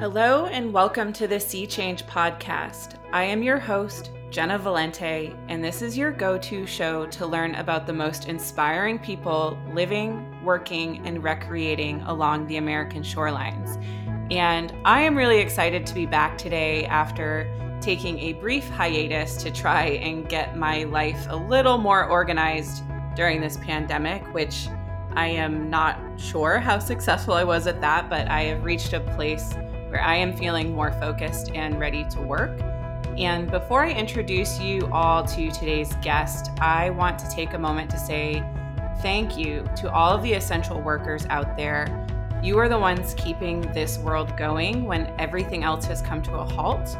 Hello, and welcome to the Sea Change podcast. I am your host, Jenna Valente, and this is your go to show to learn about the most inspiring people living, working, and recreating along the American shorelines. And I am really excited to be back today after taking a brief hiatus to try and get my life a little more organized during this pandemic, which I am not sure how successful I was at that, but I have reached a place where I am feeling more focused and ready to work. And before I introduce you all to today's guest, I want to take a moment to say thank you to all of the essential workers out there. You are the ones keeping this world going when everything else has come to a halt.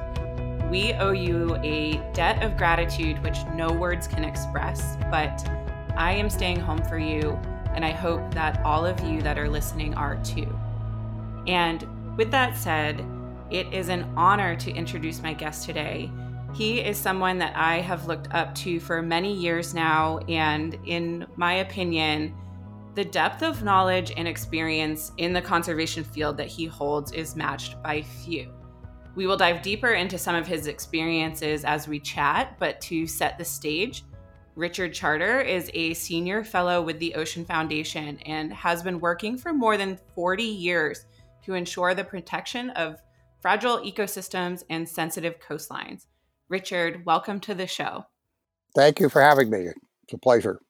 We owe you a debt of gratitude which no words can express, but I am staying home for you, and I hope that all of you that are listening are too. And with that said, it is an honor to introduce my guest today. He is someone that I have looked up to for many years now, and in my opinion, the depth of knowledge and experience in the conservation field that he holds is matched by few. We will dive deeper into some of his experiences as we chat, but to set the stage, Richard Charter is a senior fellow with the Ocean Foundation and has been working for more than 40 years to ensure the protection of fragile ecosystems and sensitive coastlines. Richard, welcome to the show. Thank you for having me. It's a pleasure.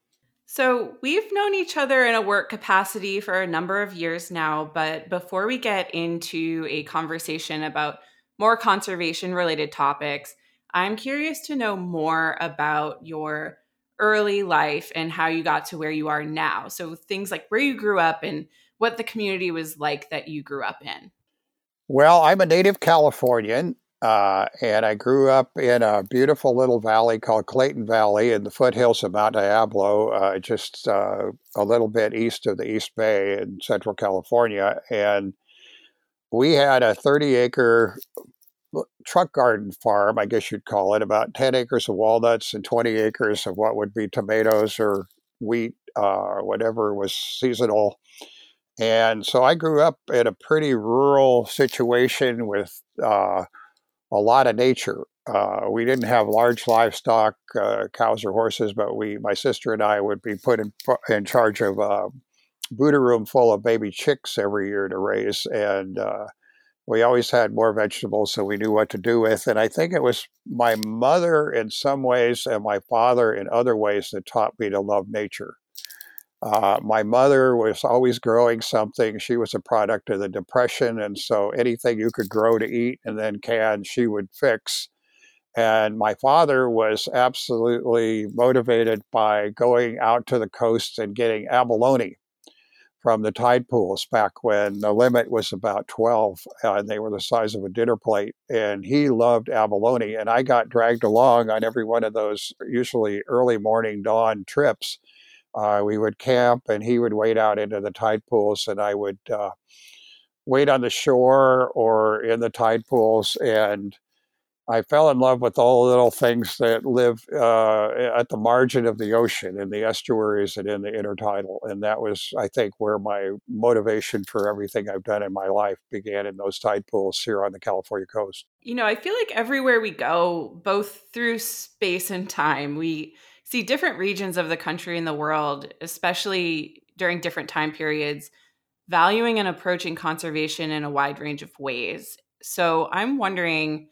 So, we've known each other in a work capacity for a number of years now, but before we get into a conversation about more conservation related topics, I'm curious to know more about your early life and how you got to where you are now. So, things like where you grew up and what the community was like that you grew up in. Well, I'm a native Californian, uh, and I grew up in a beautiful little valley called Clayton Valley in the foothills of Mount Diablo, uh, just uh, a little bit east of the East Bay in Central California. And we had a 30 acre truck garden farm, I guess you'd call it, about 10 acres of walnuts and 20 acres of what would be tomatoes or wheat uh, or whatever was seasonal and so I grew up in a pretty rural situation with uh, a lot of nature. Uh, we didn't have large livestock, uh, cows or horses, but we, my sister and I, would be put in, in charge of a brooder room full of baby chicks every year to raise, and uh, we always had more vegetables, so we knew what to do with. And I think it was my mother in some ways and my father in other ways that taught me to love nature. Uh, my mother was always growing something. She was a product of the Depression, and so anything you could grow to eat and then can, she would fix. And my father was absolutely motivated by going out to the coast and getting abalone from the tide pools back when the limit was about 12 uh, and they were the size of a dinner plate. And he loved abalone. And I got dragged along on every one of those, usually early morning dawn trips uh, we would camp and he would wade out into the tide pools and I would uh, wait on the shore or in the tide pools. And I fell in love with all the little things that live uh, at the margin of the ocean in the estuaries and in the intertidal. And that was, I think, where my motivation for everything I've done in my life began in those tide pools here on the California coast. You know, I feel like everywhere we go, both through space and time, we see different regions of the country and the world, especially during different time periods, valuing and approaching conservation in a wide range of ways. So I'm wondering,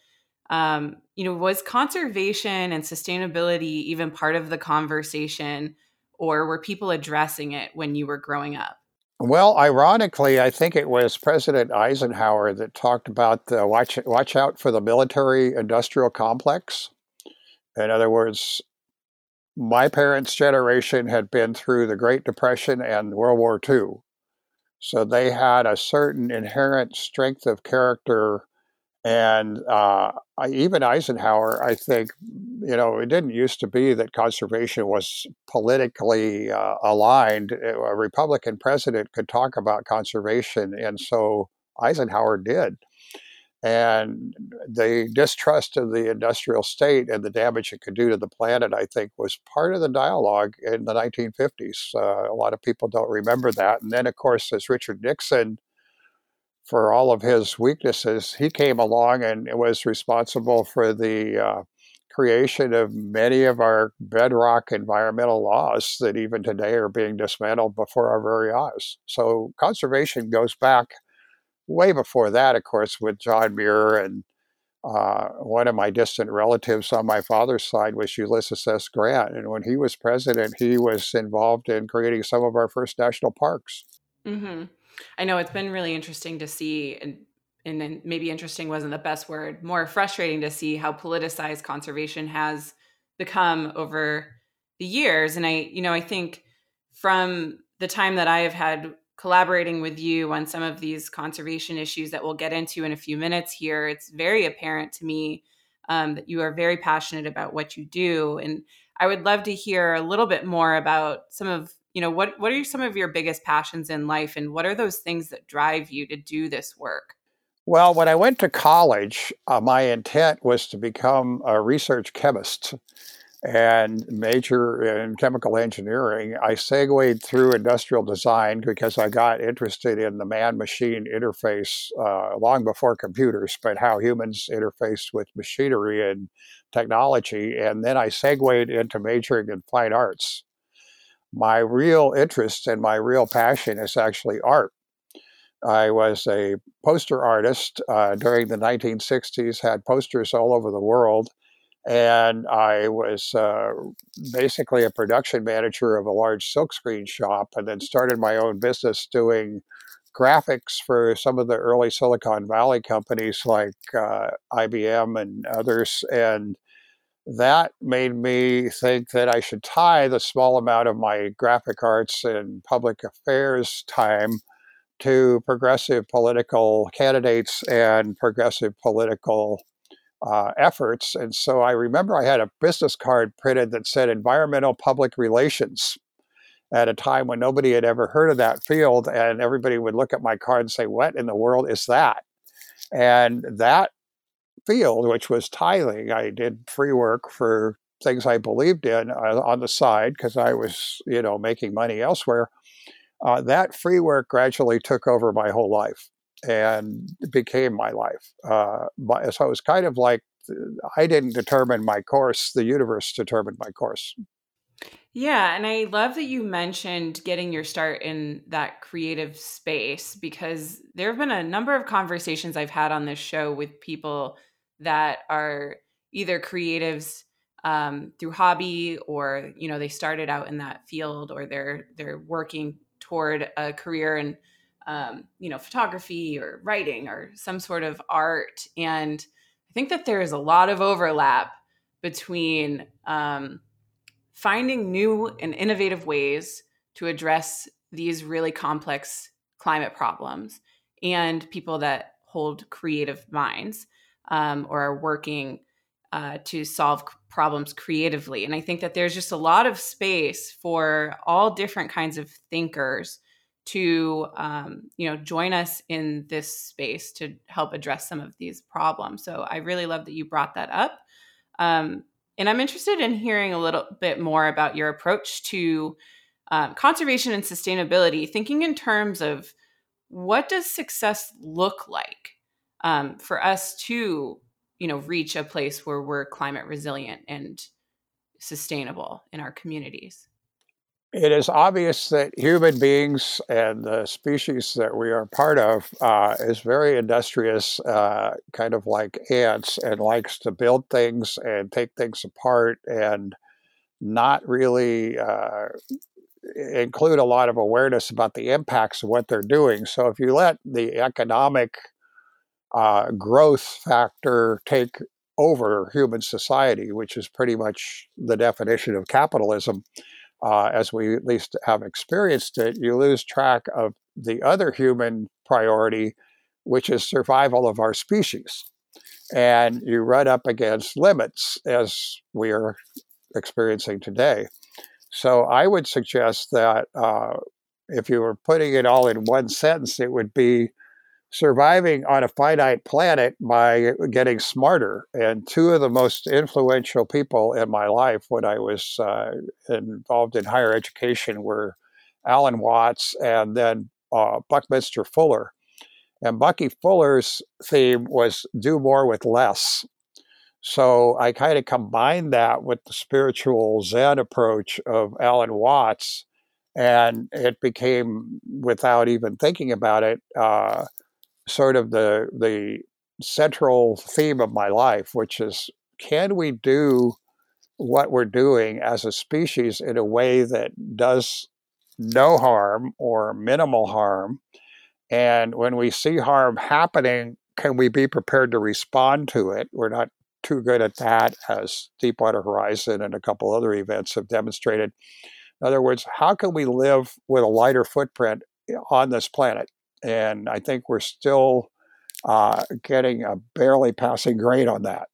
um, you know, was conservation and sustainability even part of the conversation, or were people addressing it when you were growing up? Well, ironically, I think it was President Eisenhower that talked about the watch watch out for the military industrial complex. In other words, my parents' generation had been through the Great Depression and World War II. So they had a certain inherent strength of character. And uh, even Eisenhower, I think, you know, it didn't used to be that conservation was politically uh, aligned. A Republican president could talk about conservation. And so Eisenhower did. And the distrust of the industrial state and the damage it could do to the planet, I think, was part of the dialogue in the 1950s. Uh, a lot of people don't remember that. And then, of course, as Richard Nixon for all of his weaknesses, he came along and was responsible for the uh, creation of many of our bedrock environmental laws that even today are being dismantled before our very eyes. So conservation goes back way before that, of course, with John Muir and uh, one of my distant relatives on my father's side was Ulysses S. Grant. And when he was president, he was involved in creating some of our first national parks. Mm-hmm. I know it's been really interesting to see, and, and maybe interesting wasn't the best word, more frustrating to see how politicized conservation has become over the years. And I, you know, I think from the time that I have had collaborating with you on some of these conservation issues that we'll get into in a few minutes here, it's very apparent to me um, that you are very passionate about what you do. And I would love to hear a little bit more about some of, you know, what, what are some of your biggest passions in life and what are those things that drive you to do this work? Well, when I went to college, uh, my intent was to become a research chemist and major in chemical engineering, I segued through industrial design because I got interested in the man machine interface uh, long before computers, but how humans interface with machinery and technology. And then I segued into majoring in fine arts. My real interest and my real passion is actually art. I was a poster artist uh, during the 1960s, had posters all over the world and I was uh, basically a production manager of a large silkscreen shop, and then started my own business doing graphics for some of the early Silicon Valley companies like uh, IBM and others, and that made me think that I should tie the small amount of my graphic arts and public affairs time to progressive political candidates and progressive political uh, efforts. And so I remember I had a business card printed that said environmental public relations at a time when nobody had ever heard of that field. And everybody would look at my card and say, What in the world is that? And that field, which was tiling, I did free work for things I believed in uh, on the side because I was, you know, making money elsewhere. Uh, that free work gradually took over my whole life and became my life. Uh, but, so it was kind of like I didn't determine my course, the universe determined my course. Yeah, and I love that you mentioned getting your start in that creative space because there have been a number of conversations I've had on this show with people that are either creatives um, through hobby or you know they started out in that field or they're they're working toward a career in um, you know, photography or writing or some sort of art. And I think that there is a lot of overlap between um, finding new and innovative ways to address these really complex climate problems and people that hold creative minds um, or are working uh, to solve problems creatively. And I think that there's just a lot of space for all different kinds of thinkers to um, you know join us in this space to help address some of these problems. So i really love that you brought that up. Um, and i'm interested in hearing a little bit more about your approach to um, conservation and sustainability thinking in terms of what does success look like um, for us to you know reach a place where we're climate resilient and sustainable in our communities it is obvious that human beings and the species that we are part of uh, is very industrious, uh, kind of like ants, and likes to build things and take things apart and not really uh, include a lot of awareness about the impacts of what they're doing. So if you let the economic uh, growth factor take over human society, which is pretty much the definition of capitalism, uh, as we at least have experienced it, you lose track of the other human priority, which is survival of our species. And you run up against limits as we are experiencing today. So I would suggest that uh, if you were putting it all in one sentence, it would be surviving on a finite planet by getting smarter. And two of the most influential people in my life when I was uh, involved in higher education were Alan Watts and then uh, Buckminster Fuller. And Bucky Fuller's theme was do more with less. So I kind of combined that with the spiritual Zen approach of Alan Watts, and it became, without even thinking about it, uh, sort of the the central theme of my life, which is can we do what we're doing as a species in a way that does no harm or minimal harm? And when we see harm happening, can we be prepared to respond to it? We're not too good at that, as Deepwater Horizon and a couple other events have demonstrated. In other words, how can we live with a lighter footprint eh, on this planet? And I think we're still uh, getting a barely passing grade on that.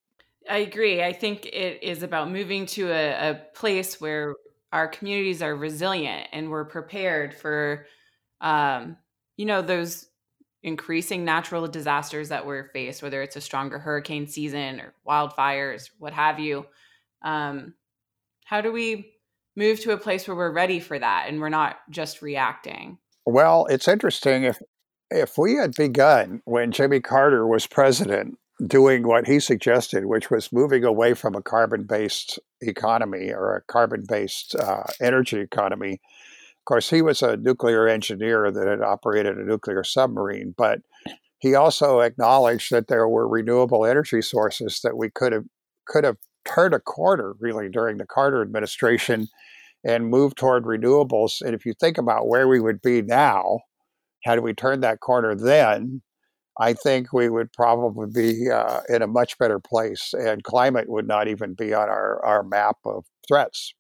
I agree. I think it is about moving to a, a place where our communities are resilient and we're prepared for, um, you know, those increasing natural disasters that we're faced, whether it's a stronger hurricane season or wildfires, what have you. Um, how do we move to a place where we're ready for that and we're not just reacting? Well, it's interesting if if we had begun when Jimmy Carter was president doing what he suggested, which was moving away from a carbon based economy or a carbon based uh, energy economy. Of course, he was a nuclear engineer that had operated a nuclear submarine, but he also acknowledged that there were renewable energy sources that we could have could have turned a corner really during the Carter administration and moved toward renewables. And if you think about where we would be now, had we turned that corner then, I think we would probably be uh, in a much better place, and climate would not even be on our, our map of threats.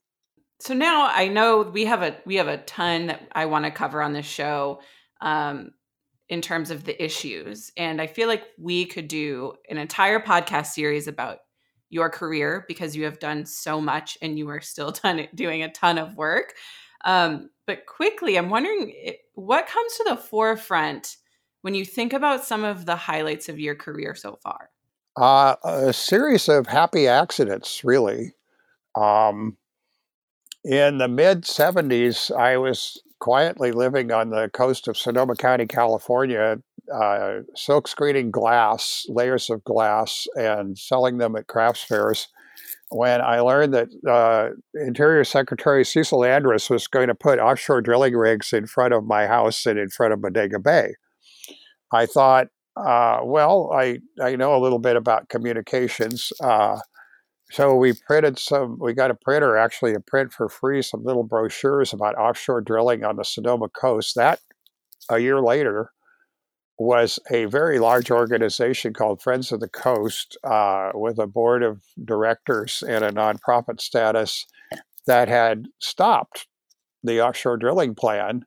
So now I know we have a we have a ton that I want to cover on this show um, in terms of the issues, and I feel like we could do an entire podcast series about your career because you have done so much and you are still doing a ton of work. Um, but quickly, I'm wondering what comes to the forefront when you think about some of the highlights of your career so far? Uh, a series of happy accidents, really. Um, in the mid 70s, I was quietly living on the coast of Sonoma County, California, uh, silk screening glass, layers of glass, and selling them at crafts fairs when I learned that uh, Interior Secretary Cecil Andrus was going to put offshore drilling rigs in front of my house and in front of Bodega Bay. I thought, uh, well, I, I know a little bit about communications. Uh, so we printed some, we got a printer actually to print for free some little brochures about offshore drilling on the Sonoma coast. That a year later was a very large organization called Friends of the Coast uh, with a board of directors and a nonprofit status that had stopped the offshore drilling plan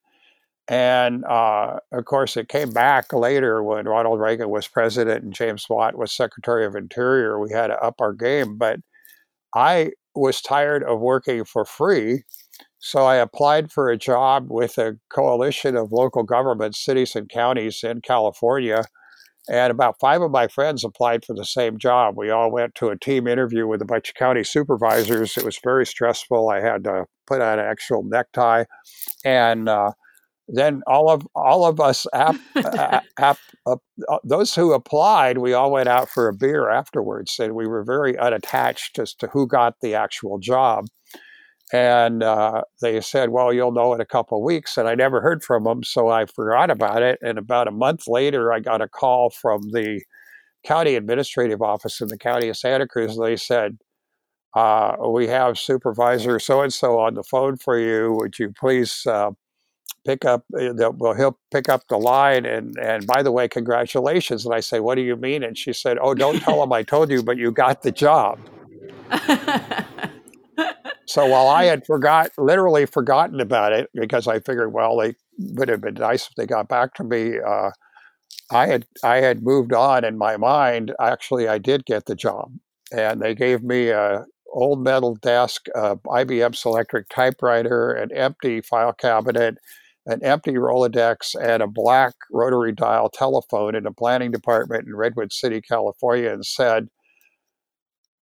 and uh, of course, it came back later when Ronald Reagan was president and James Watt was Secretary of Interior. We had to up our game. But I was tired of working for free. So I applied for a job with a coalition of local governments, cities, and counties in California. And about five of my friends applied for the same job. We all went to a team interview with a bunch of county supervisors. It was very stressful. I had to put on an actual necktie. And uh, then all of all of us app, app, uh, those who applied, we all went out for a beer afterwards, and we were very unattached as to who got the actual job. And uh, they said, "Well, you'll know in a couple of weeks." And I never heard from them, so I forgot about it. And about a month later, I got a call from the county administrative office in the county of Santa Cruz. They said, uh, "We have supervisor so and so on the phone for you. Would you please?" Uh, pick up uh, well he'll pick up the line and and by the way congratulations and i say what do you mean and she said oh don't tell him i told you but you got the job so while i had forgot literally forgotten about it because i figured well they would have been nice if they got back to me uh, i had i had moved on in my mind. Actually i did get the job and they gave me a old metal desk, uh, IBM Selectric typewriter, an empty file cabinet, an empty Rolodex and a black rotary dial telephone in a planning department in Redwood City, California, and said,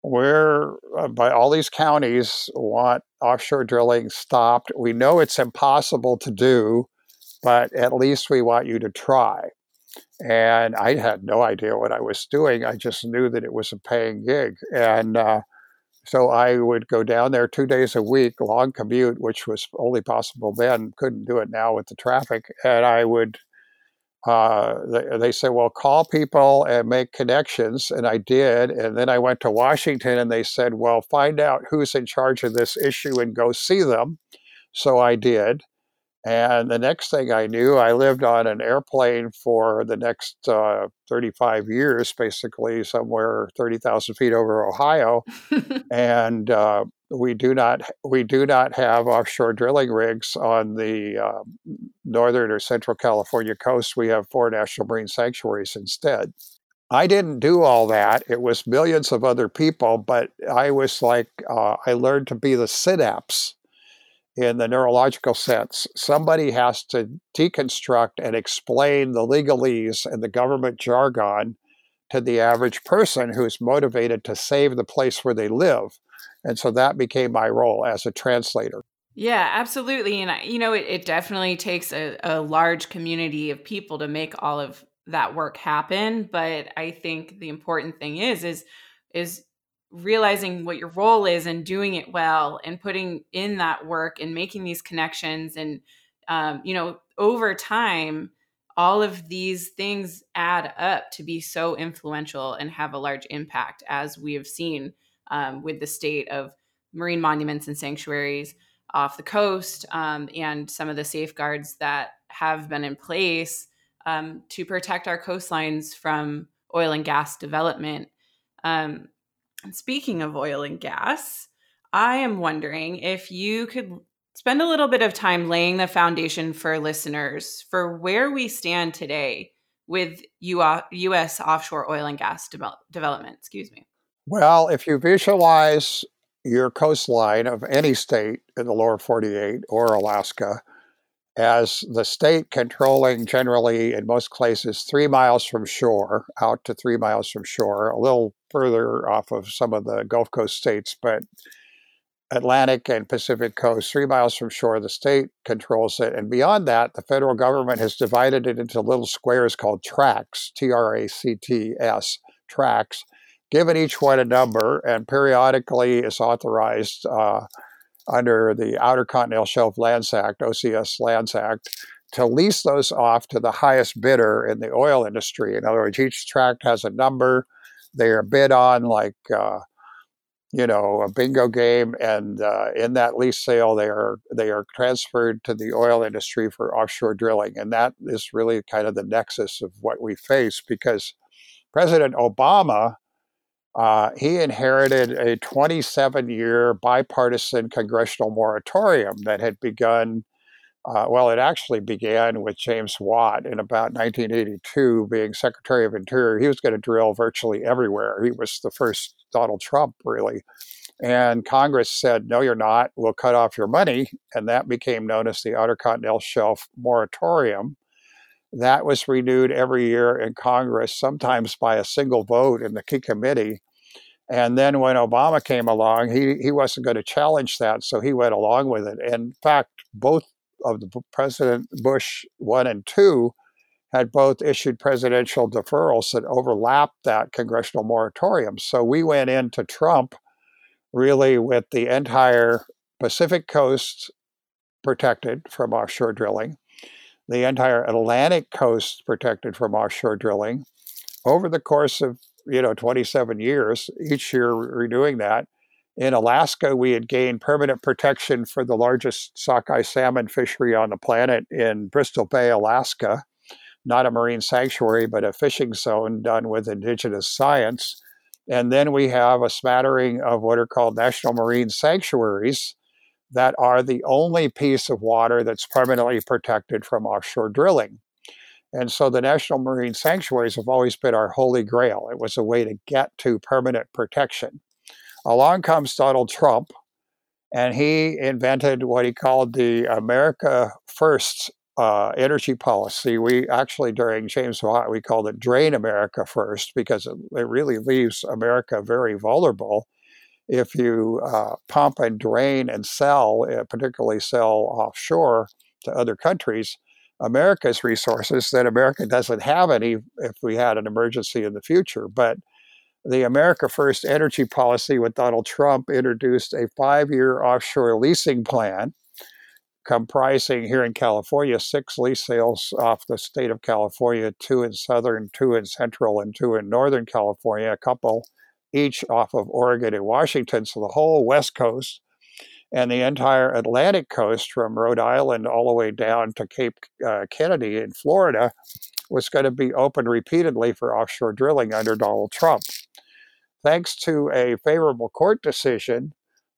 we're uh, by all these counties want offshore drilling stopped. We know it's impossible to do, but at least we want you to try. And I had no idea what I was doing. I just knew that it was a paying gig. And uh, so I would go down there two days a week, long commute, which was only possible then, couldn't do it now with the traffic. And I would uh, they, they said, well, call people and make connections. And I did. And then I went to Washington and they said, well, find out who's in charge of this issue and go see them. So I did. And the next thing I knew, I lived on an airplane for the next uh, 35 years, basically somewhere 30,000 feet over Ohio. and uh, we do not we do not have offshore drilling rigs on the uh, northern or central California coast. We have four national marine sanctuaries instead. I didn't do all that. It was millions of other people, but I was like, uh, I learned to be the synapse in the neurological sense. Somebody has to deconstruct and explain the legalese and the government jargon to the average person who's motivated to save the place where they live and so that became my role as a translator. Yeah, absolutely. And, you know, it, it definitely takes a, a large community of people to make all of that work happen. But I think the important thing is, is, is realizing what your role is and doing it well and putting in that work and making these connections and um, you know over time all of these things add up to be so influential and have a large impact as we have seen um, with the state of marine monuments and sanctuaries off the coast um, and some of the safeguards that have been in place um, to protect our coastlines from oil and gas development. Um, speaking of oil and gas, I am wondering if you could spend a little bit of time laying the foundation for listeners for where we stand today with U.S. offshore oil and gas de- development. Excuse me. Well, if you visualize your coastline of any state in the lower 48 or Alaska as the state controlling generally in most places three miles from shore, out to three miles from shore, a little further off of some of the Gulf Coast states, but Atlantic and Pacific coast, three miles from shore, the state controls it. And beyond that, the federal government has divided it into little squares called tracts, T R A C T S, tracts given each one a number, and periodically is authorized uh, under the Outer Continental Shelf Lands Act, OCS Lands Act, to lease those off to the highest bidder in the oil industry. In other words, each tract has a number. They are bid on like, uh, you know, a bingo game, and uh, in that lease sale, they are they are transferred to the oil industry for offshore drilling, and that is really kind of the nexus of what we face because President Obama uh, he inherited a 27 year bipartisan congressional moratorium that had begun. Uh, well, it actually began with James Watt in about 1982, being Secretary of Interior. He was going to drill virtually everywhere. He was the first Donald Trump, really. And Congress said, no, you're not. We'll cut off your money. And that became known as the Outer Continental Shelf Moratorium. That was renewed every year in Congress, sometimes by a single vote in the key committee. And then when Obama came along, he, he wasn't going to challenge that, so he went along with it. in fact, both of the President Bush one and two had both issued presidential deferrals that overlapped that congressional moratorium. So we went into Trump really with the entire Pacific coast protected from offshore drilling, the entire Atlantic coast protected from offshore drilling. Over the course of you know 27 years, each year renewing that. In Alaska, we had gained permanent protection for the largest sockeye salmon fishery on the planet in Bristol Bay, Alaska. Not a marine sanctuary, but a fishing zone done with indigenous science. And then we have a smattering of what are called national marine sanctuaries that are the only piece of water that's permanently protected from offshore drilling. And so the national marine sanctuaries have always been our holy grail. It was a way to get to permanent protection. Along comes Donald Trump, and he invented what he called the America First uh, energy policy. We actually, during James Watt, we called it Drain America First because it, it really leaves America very vulnerable if you uh, pump and drain and sell, uh, particularly sell offshore to other countries, America's resources, then America doesn't have any if we had an emergency in the future. But the America First energy policy with Donald Trump introduced a five year offshore leasing plan comprising here in California six lease sales off the state of California, two in southern, two in central, and two in northern California, a couple each off of Oregon and Washington. So the whole West Coast and the entire Atlantic coast from Rhode Island all the way down to Cape uh, Kennedy in Florida was going to be open repeatedly for offshore drilling under Donald Trump. Thanks to a favorable court decision,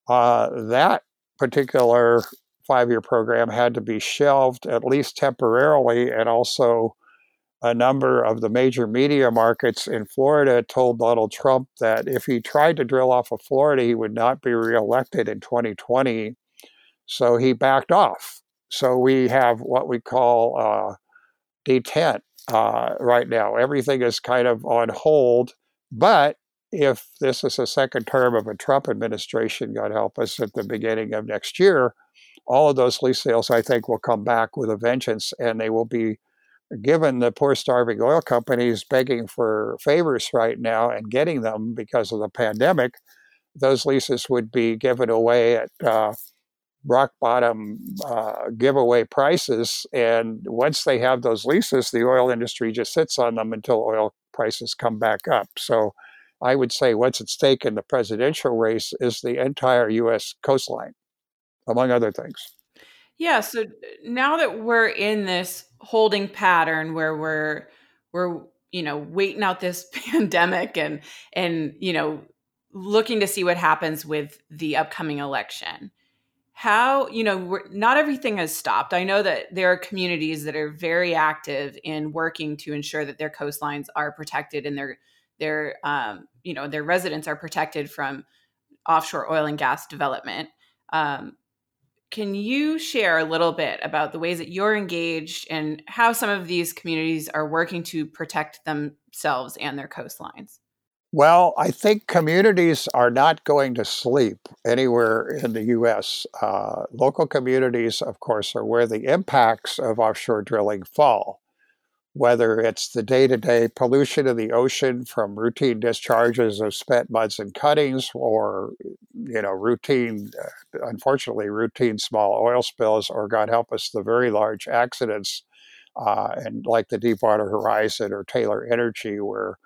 uh, that particular five year program had to be shelved at least temporarily and also a number of the major media markets in Florida told Donald Trump that if he tried to drill off of Florida, he would not be reelected in 2020. So he backed off. So we have what we call uh, detent uh, right now. Everything is kind of on hold. But if this is a second term of a Trump administration, God help us, at the beginning of next year, all of those lease sales, I think, will come back with a vengeance and they will be given the poor starving oil companies begging for favors right now and getting them because of the pandemic, those leases would be given away at uh, rock bottom uh, giveaway prices. And once they have those leases, the oil industry just sits on them until oil prices come back up. So I would say what's at stake in the presidential race is the entire U.S. coastline, among other things. Yeah. So now that we're in this holding pattern where we're we're you know waiting out this pandemic and and you know looking to see what happens with the upcoming election how you know not everything has stopped i know that there are communities that are very active in working to ensure that their coastlines are protected and their their um, you know their residents are protected from offshore oil and gas development um, can you share a little bit about the ways that you're engaged and how some of these communities are working to protect themselves and their coastlines? Well, I think communities are not going to sleep anywhere in the U.S. Uh, local communities, of course, are where the impacts of offshore drilling fall whether it's the day to day pollution of the ocean from routine discharges of spent muds and cuttings or, you know, routine, uh, unfortunately, routine small oil spills, or God help us, the very large accidents, uh, and like the Deepwater Horizon or Taylor Energy, where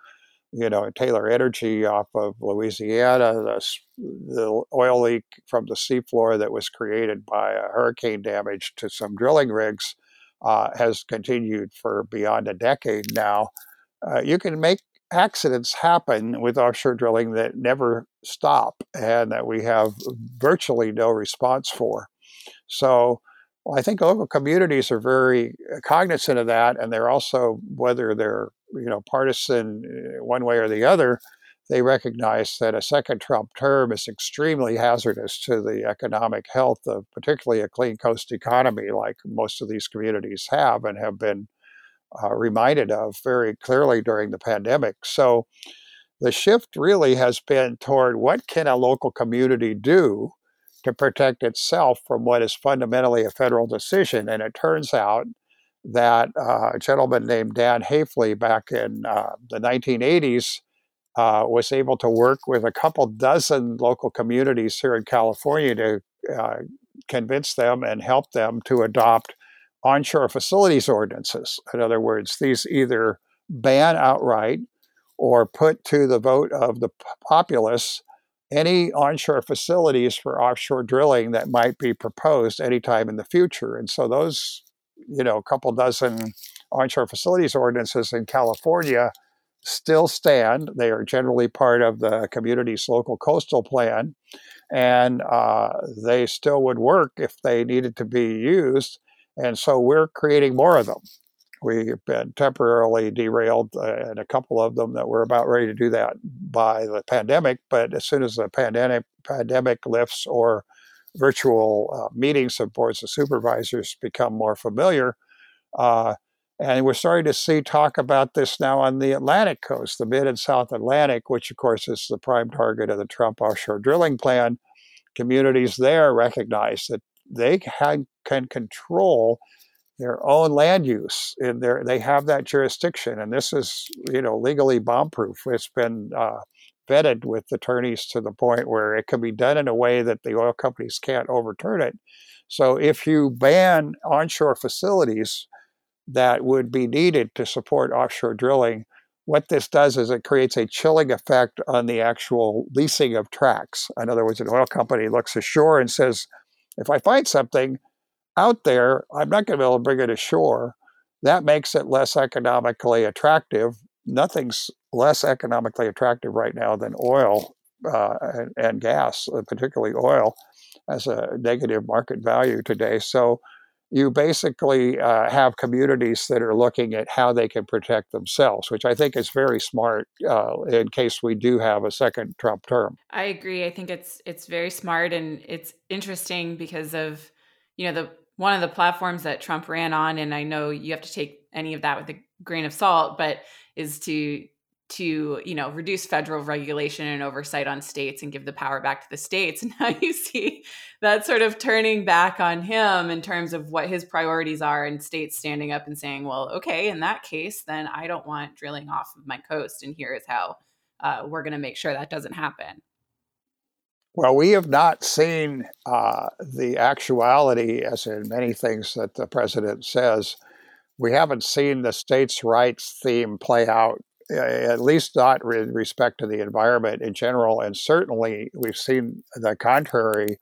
you know, Taylor Energy off of Louisiana, the, the oil leak from the seafloor that was created by a hurricane damage to some drilling rigs uh, has continued for beyond a decade now. Uh, you can make accidents happen with offshore drilling that never stop and that we have virtually no response for. So I think local communities are very cognizant of that, and they're also, whether they're you know partisan uh, one way or the other, they recognize that a second Trump term is extremely hazardous to the economic health of particularly a clean coast economy like most of these communities have and have been uh, reminded of very clearly during the pandemic. So the shift really has been toward what can a local community do to protect itself from what is fundamentally a federal decision. And it turns out that uh, a gentleman named Dan Haifley back in uh, the 1980s uh, was able to work with a couple dozen local communities here in California to uh, convince them and help them to adopt onshore facilities ordinances. In other words, these either ban outright or put to the vote of the populace any onshore facilities for offshore drilling that might be proposed anytime in the future. And so those, you know, a couple dozen onshore facilities ordinances in California still stand. They are generally part of the community's local coastal plan, and uh, they still would work if they needed to be used. And so we're creating more of them. We've been temporarily derailed uh, in a couple of them that we're about ready to do that by the pandemic. But as soon as the pandemic pandemic lifts or virtual uh, meetings of boards of supervisors become more familiar, uh, and we're starting to see talk about this now on the Atlantic coast, the mid and South Atlantic, which of course is the prime target of the Trump offshore drilling plan. Communities there recognize that they can, can control their own land use they have that jurisdiction. And this is you know legally bomb proof it's been uh, vetted with attorneys to the point where it can be done in a way that the oil companies can't overturn it. So if you ban onshore facilities that would be needed to support offshore drilling what this does is it creates a chilling effect on the actual leasing of tracts in other words an oil company looks ashore and says if i find something out there, I'm not going to be able to bring it ashore. That makes it less economically attractive. Nothing's less economically attractive right now than oil uh, and, and, gas, uh, particularly oil, as a negative market value today. So you basically uh, have communities that are looking at how they can protect themselves, which I think is very smart uh, in case we do have a second Trump term. I agree. I think it's it's very smart and it's interesting because of you know the one of the platforms that Trump ran on, and I know you have to take any of that with a grain of salt, but is to to you know reduce federal regulation and oversight on states and give the power back to the states and now you see that sort of turning back on him in terms of what his priorities are and states standing up and saying well okay in that case then i don't want drilling off of my coast and here is how uh, we're going to make sure that doesn't happen well, we have not seen uh, the actuality, as in many things that the president says. We haven't seen the states' rights theme play out, at least not with respect to the environment in general. And certainly, we've seen the contrary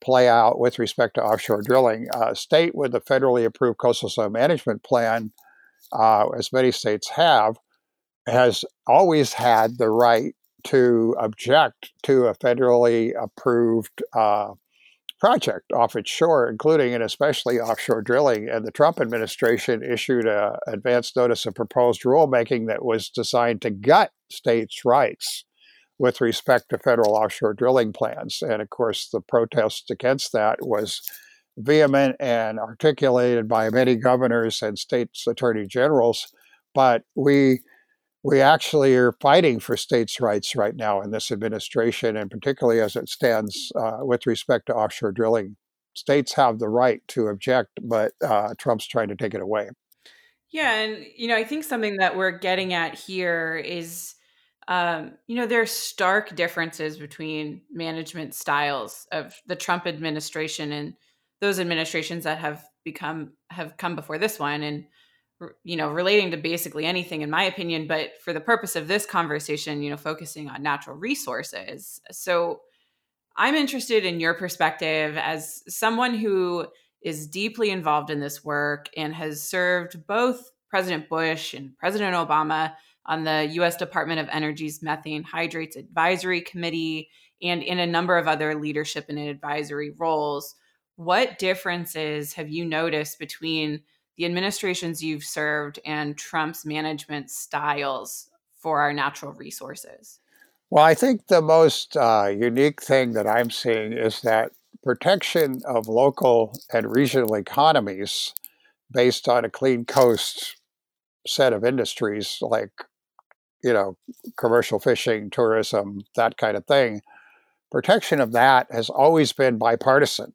play out with respect to offshore drilling. Uh, state with the federally approved coastal zone management plan, uh, as many states have, has always had the right to object to a federally approved uh, project off its shore, including and especially offshore drilling. And the Trump administration issued an advance notice of proposed rulemaking that was designed to gut states' rights with respect to federal offshore drilling plans. And of course, the protest against that was vehement and articulated by many governors and states' attorney generals. But we we actually are fighting for states' rights right now in this administration, and particularly as it stands uh, with respect to offshore drilling. States have the right to object, but uh, Trump's trying to take it away. Yeah, and you know, I think something that we're getting at here is, um, you know, there are stark differences between management styles of the Trump administration and those administrations that have become have come before this one, and you know relating to basically anything in my opinion but for the purpose of this conversation you know focusing on natural resources. So i'm interested in your perspective as someone who is deeply involved in this work and has served both president bush and president obama on the u.s department of energy's methane hydrates advisory committee and in a number of other leadership and advisory roles. What differences have you noticed between the administrations you've served and Trump's management styles for our natural resources? Well, I think the most uh, unique thing that I'm seeing is that protection of local and regional economies based on a clean coast set of industries like you know commercial fishing tourism that kind of thing protection of that has always been bipartisan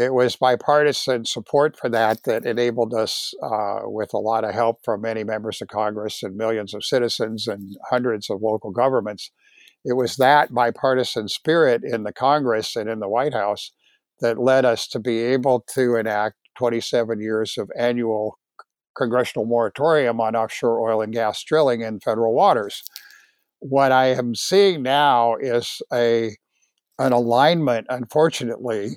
it was bipartisan support for that that enabled us, uh, with a lot of help from many members of Congress and millions of citizens and hundreds of local governments. It was that bipartisan spirit in the Congress and in the White House that led us to be able to enact 27 years of annual congressional moratorium on offshore oil and gas drilling in federal waters. What I am seeing now is a an alignment, unfortunately,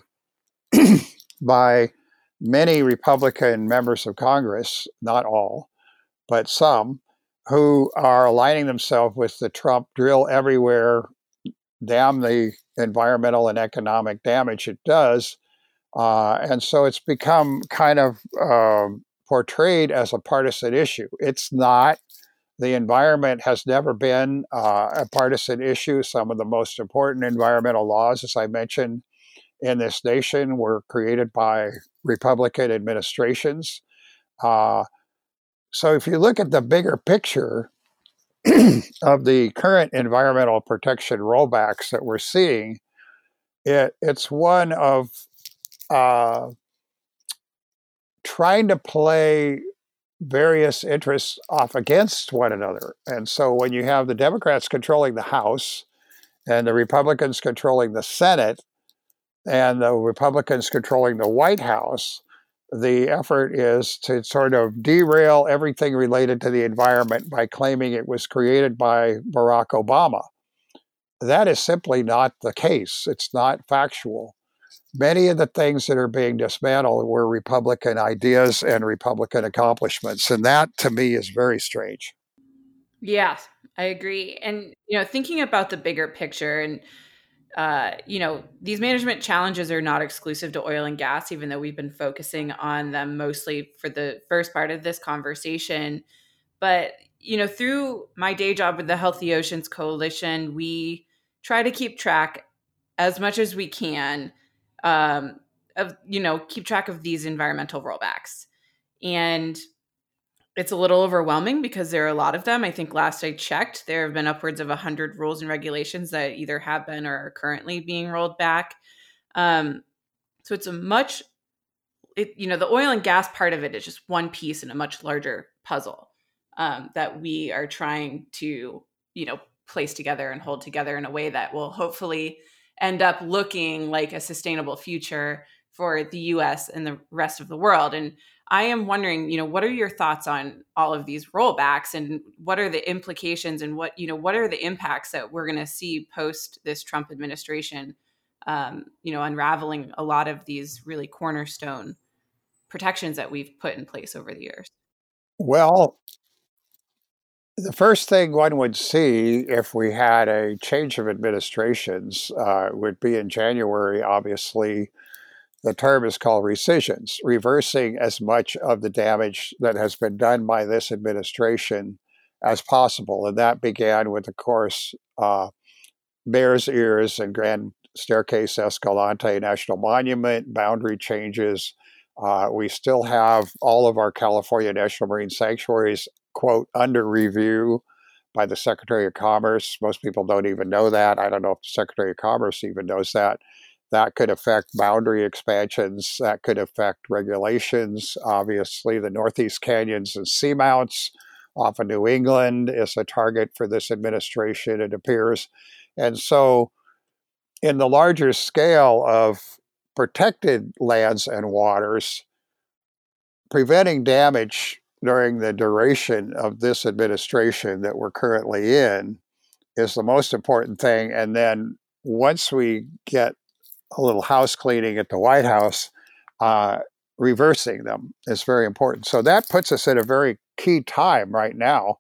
by many Republican members of Congress, not all, but some, who are aligning themselves with the Trump drill everywhere, damn the environmental and economic damage it does. Uh, and so it's become kind of um, portrayed as a partisan issue. It's not. The environment has never been uh, a partisan issue. Some of the most important environmental laws, as I mentioned, in this nation were created by Republican administrations. Uh, so if you look at the bigger picture of the current environmental protection rollbacks that we're seeing, it, it's one of uh, trying to play various interests off against one another. And so when you have the Democrats controlling the House and the Republicans controlling the Senate and the Republicans controlling the White House, the effort is to sort of derail everything related to the environment by claiming it was created by Barack Obama. That is simply not the case. It's not factual many of the things that are being dismantled were Republican ideas and Republican accomplishments. And that to me is very strange. Yeah, I agree. And, you know, thinking about the bigger picture and, uh, you know, these management challenges are not exclusive to oil and gas, even though we've been focusing on them mostly for the first part of this conversation. But, you know, through my day job with the Healthy Oceans Coalition, we try to keep track as much as we can um, of you know keep track of these environmental rollbacks and it's a little overwhelming because there are a lot of them i think last i checked there have been upwards of 100 rules and regulations that either have been or are currently being rolled back um, so it's a much it, you know the oil and gas part of it is just one piece in a much larger puzzle um, that we are trying to you know place together and hold together in a way that will hopefully end up looking like a sustainable future for the US and the rest of the world. And I am wondering, you know, what are your thoughts on all of these rollbacks and what are the implications and what, you know, what are the impacts that we're going to see post this Trump administration, um, you know, unraveling a lot of these really cornerstone protections that we've put in place over the years? Well, the first thing one would see if we had a change of administrations uh, would be in January, obviously. The term is called rescissions, reversing as much of the damage that has been done by this administration as possible. And that began with, of course, uh, Bears Ears and Grand Staircase Escalante National Monument, boundary changes. Uh, we still have all of our California National Marine Sanctuaries quote, under review by the Secretary of Commerce. Most people don't even know that. I don't know if the Secretary of Commerce even knows that. That could affect boundary expansions. That could affect regulations. Obviously, the Northeast Canyons and seamounts off of New England is a target for this administration, it appears. And so, in the larger scale of protected lands and waters, preventing damage during the duration of this administration that we're currently in is the most important thing. And then once we get a little house cleaning at the White House, uh, reversing them is very important. So that puts us at a very key time right now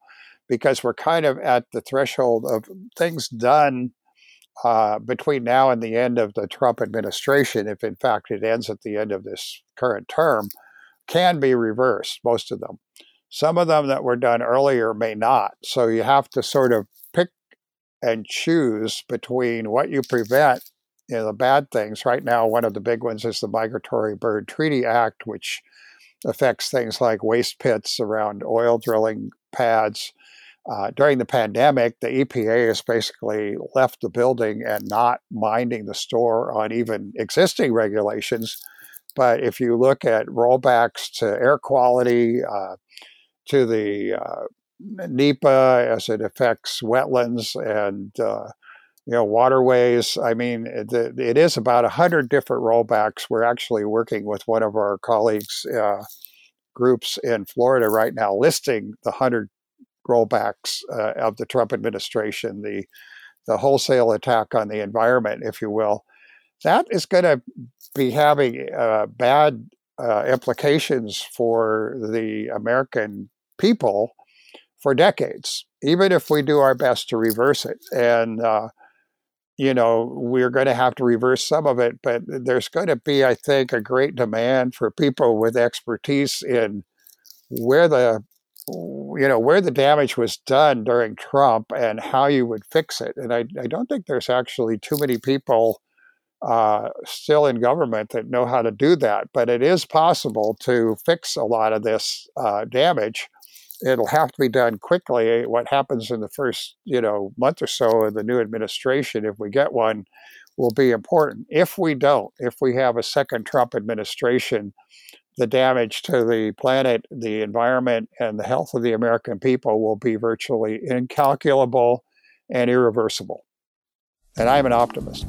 because we're kind of at the threshold of things done uh, between now and the end of the Trump administration, if in fact it ends at the end of this current term, can be reversed, most of them. Some of them that were done earlier may not. So you have to sort of pick and choose between what you prevent, you know, the bad things. Right now, one of the big ones is the Migratory Bird Treaty Act, which affects things like waste pits around oil drilling pads. Uh, during the pandemic, the EPA has basically left the building and not minding the store on even existing regulations. But if you look at rollbacks to air quality, uh, to the uh, NEPA as it affects wetlands and uh, you know waterways. I mean, it, it is about a hundred different rollbacks. We're actually working with one of our colleagues uh, groups in Florida right now, listing the hundred rollbacks uh, of the Trump administration, the the wholesale attack on the environment, if you will. That is going to be having uh, bad uh, implications for the American people for decades, even if we do our best to reverse it. And, uh, you know, we're going to have to reverse some of it, but there's going to be, I think, a great demand for people with expertise in where the you know where the damage was done during Trump and how you would fix it. And I, I don't think there's actually too many people uh, still in government that know how to do that. But it is possible to fix a lot of this uh, damage. It'll have to be done quickly. Eh, what happens in the first, you know, month or so of the new administration, if we get one, will be important. If we don't, if we have a second Trump administration, the damage to the planet, the environment, and the health of the American people will be virtually incalculable and irreversible. And I'm an optimist.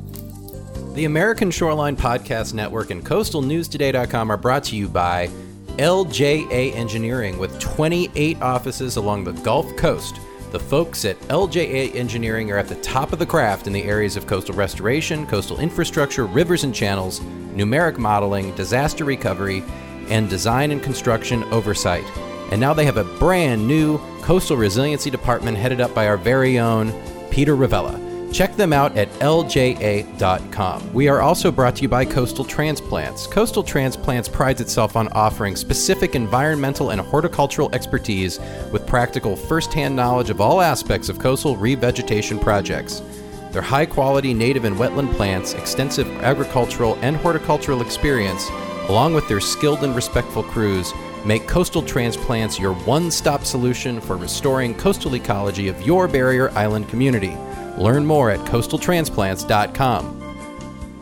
The American Shoreline Podcast Network and CoastalNewsToday.com are brought to you by LJA Engineering with 28 offices along the Gulf Coast. The folks at LJA Engineering are at the top of the craft in the areas of coastal restoration, coastal infrastructure, rivers and channels, numeric modeling, disaster recovery, and design and construction oversight. And now they have a brand new coastal resiliency department headed up by our very own Peter Ravella. Check them out at lja.com. We are also brought to you by Coastal Transplants. Coastal Transplants prides itself on offering specific environmental and horticultural expertise with practical first-hand knowledge of all aspects of coastal revegetation projects. Their high quality native and wetland plants, extensive agricultural and horticultural experience, along with their skilled and respectful crews, make coastal transplants your one stop solution for restoring coastal ecology of your barrier island community. Learn more at coastaltransplants.com.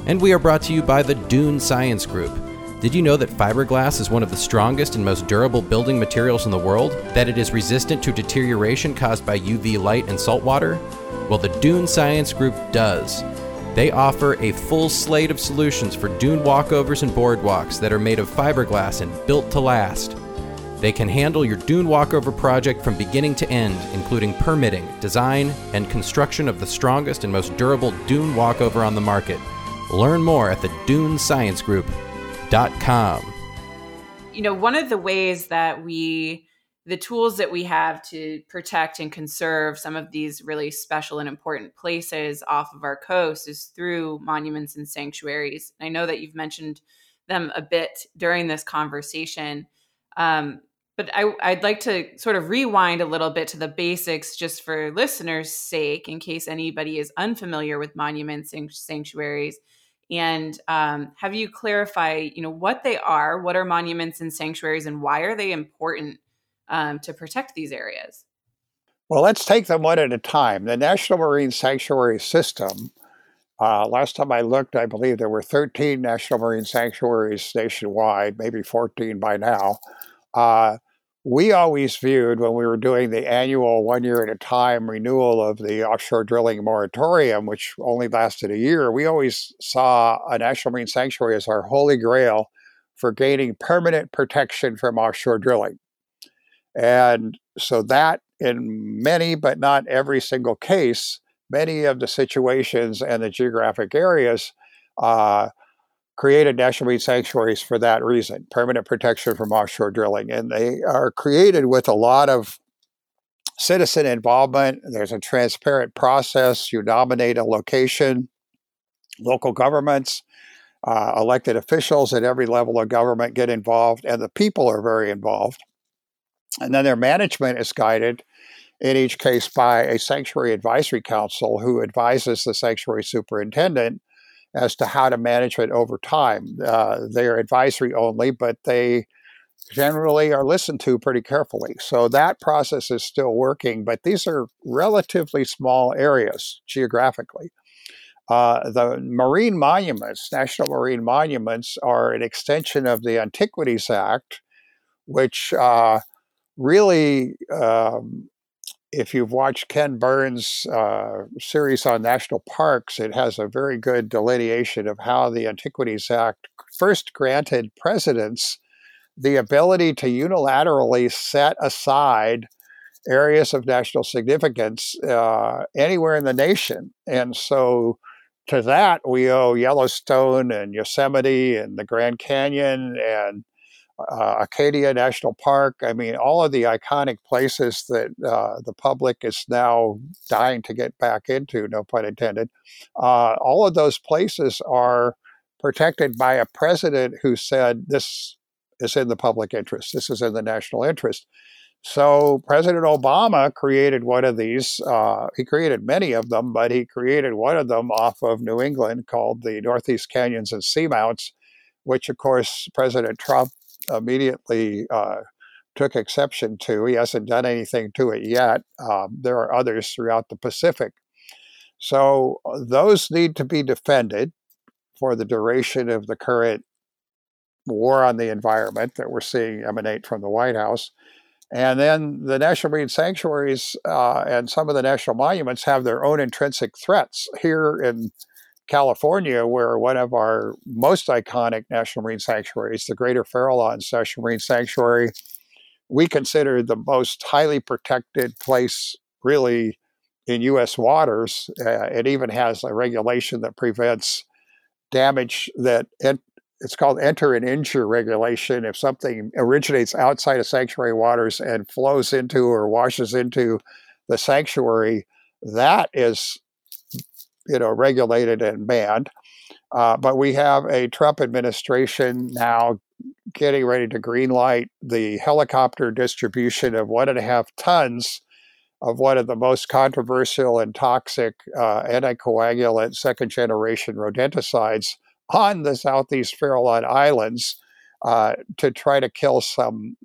And we are brought to you by the Dune Science Group. Did you know that fiberglass is one of the strongest and most durable building materials in the world? That it is resistant to deterioration caused by UV light and salt water? Well, the Dune Science Group does. They offer a full slate of solutions for dune walkovers and boardwalks that are made of fiberglass and built to last. They can handle your dune walkover project from beginning to end, including permitting, design, and construction of the strongest and most durable dune walkover on the market. Learn more at the dunesciencegroup.com. You know, one of the ways that we the tools that we have to protect and conserve some of these really special and important places off of our coast is through monuments and sanctuaries. I know that you've mentioned them a bit during this conversation. Um, but I, would like to sort of rewind a little bit to the basics just for listeners' sake, in case anybody is unfamiliar with monuments and sanctuaries. And um, have you clarify, you know, what they are, what are monuments and sanctuaries, and why are they important um, to protect these areas? Well, let's take them one at a time. The National Marine Sanctuary System. Uh, last time I looked, I believe there were 13 National Marine Sanctuaries nationwide, maybe 14 by now. Uh, we always viewed when we were doing the annual one year at a time renewal of the offshore drilling moratorium, which only lasted a year, we always saw a national marine sanctuary as our holy grail for gaining permanent protection from offshore drilling. And so that in many, but not every single case, many of the situations and the geographic areas uh, created national marine sanctuaries for that reason permanent protection from offshore drilling. And they are created with a lot of citizen involvement. There's a transparent process. You nominate a location, local governments, uh, elected officials at every level of government get involved, and the people are very involved. And then their management is guided in each case by a sanctuary advisory council who advises the sanctuary superintendent as to how to manage it over time. Uh, they are advisory only, but they generally are listened to pretty carefully. So that process is still working, but these are relatively small areas geographically. Uh, the marine monuments, national marine monuments, are an extension of the Antiquities Act, which uh, really um, if you've watched Ken Burns' uh, series on national parks, it has a very good delineation of how the Antiquities Act first granted presidents the ability to unilaterally set aside areas of national significance uh, anywhere in the nation. And so to that, we owe Yellowstone and Yosemite and the Grand Canyon and uh, Acadia National Park. I mean, all of the iconic places that uh, the public is now dying to get back into, no pun intended. Uh, all of those places are protected by a president who said this is in the public interest, this is in the national interest. So President Obama created one of these. Uh, he created many of them, but he created one of them off of New England called the Northeast Canyons and Seamounts, which, of course, President Trump immediately uh, took exception to. He hasn't done anything to it yet. Um, there are others throughout the Pacific. So uh, those need to be defended for the duration of the current war on the environment that we're seeing emanate from the White House. And then the national marine sanctuaries uh, and some of the national monuments have their own intrinsic threats. Here in California, where one of our most iconic national marine sanctuaries, the Greater Farallon National Marine Sanctuary, we consider the most highly protected place, really, in U.S. waters. Uh, it even has a regulation that prevents damage that it's called enter and injure regulation. If something originates outside of sanctuary waters and flows into or washes into the sanctuary, that is, you know, regulated and banned. Uh, but we have a Trump administration now getting ready to greenlight the helicopter distribution of one and a half tons of one of the most controversial and toxic uh, anticoagulant second generation rodenticides on the southeast Farallon Islands uh, to try to kill some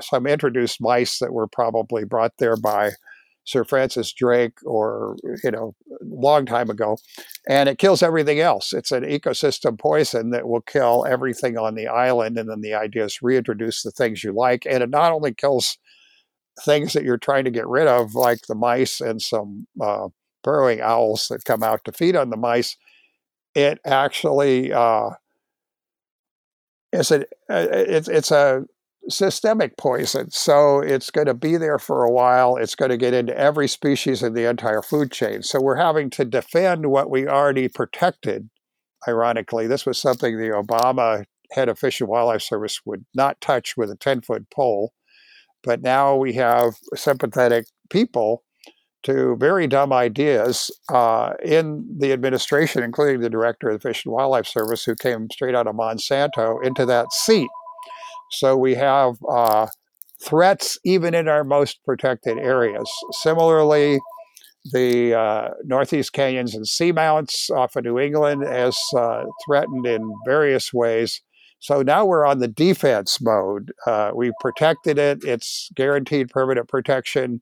some introduced mice that were probably brought there by Sir Francis Drake or you know long time ago, and it kills everything else. It's an ecosystem poison that will kill everything on the island, and then the idea is reintroduce the things you like, and it not only kills things that you're trying to get rid of, like the mice and some uh, burrowing owls that come out to feed on the mice it actually uh, is a, uh, it's, it's a systemic poison. So it's going to be there for a while. It's going to get into every species in the entire food chain. So we're having to defend what we already protected. Ironically, this was something the Obama head of Fish and Wildlife Service would not touch with a 10 foot pole. But now we have sympathetic people to very dumb ideas uh, in the administration, including the director of the Fish and Wildlife Service, who came straight out of Monsanto into that seat. So we have uh, threats even in our most protected areas. Similarly, the uh, Northeast Canyons and Seamounts off of New England as uh, threatened in various ways. So now we're on the defense mode. Uh, we've protected it, it's guaranteed permanent protection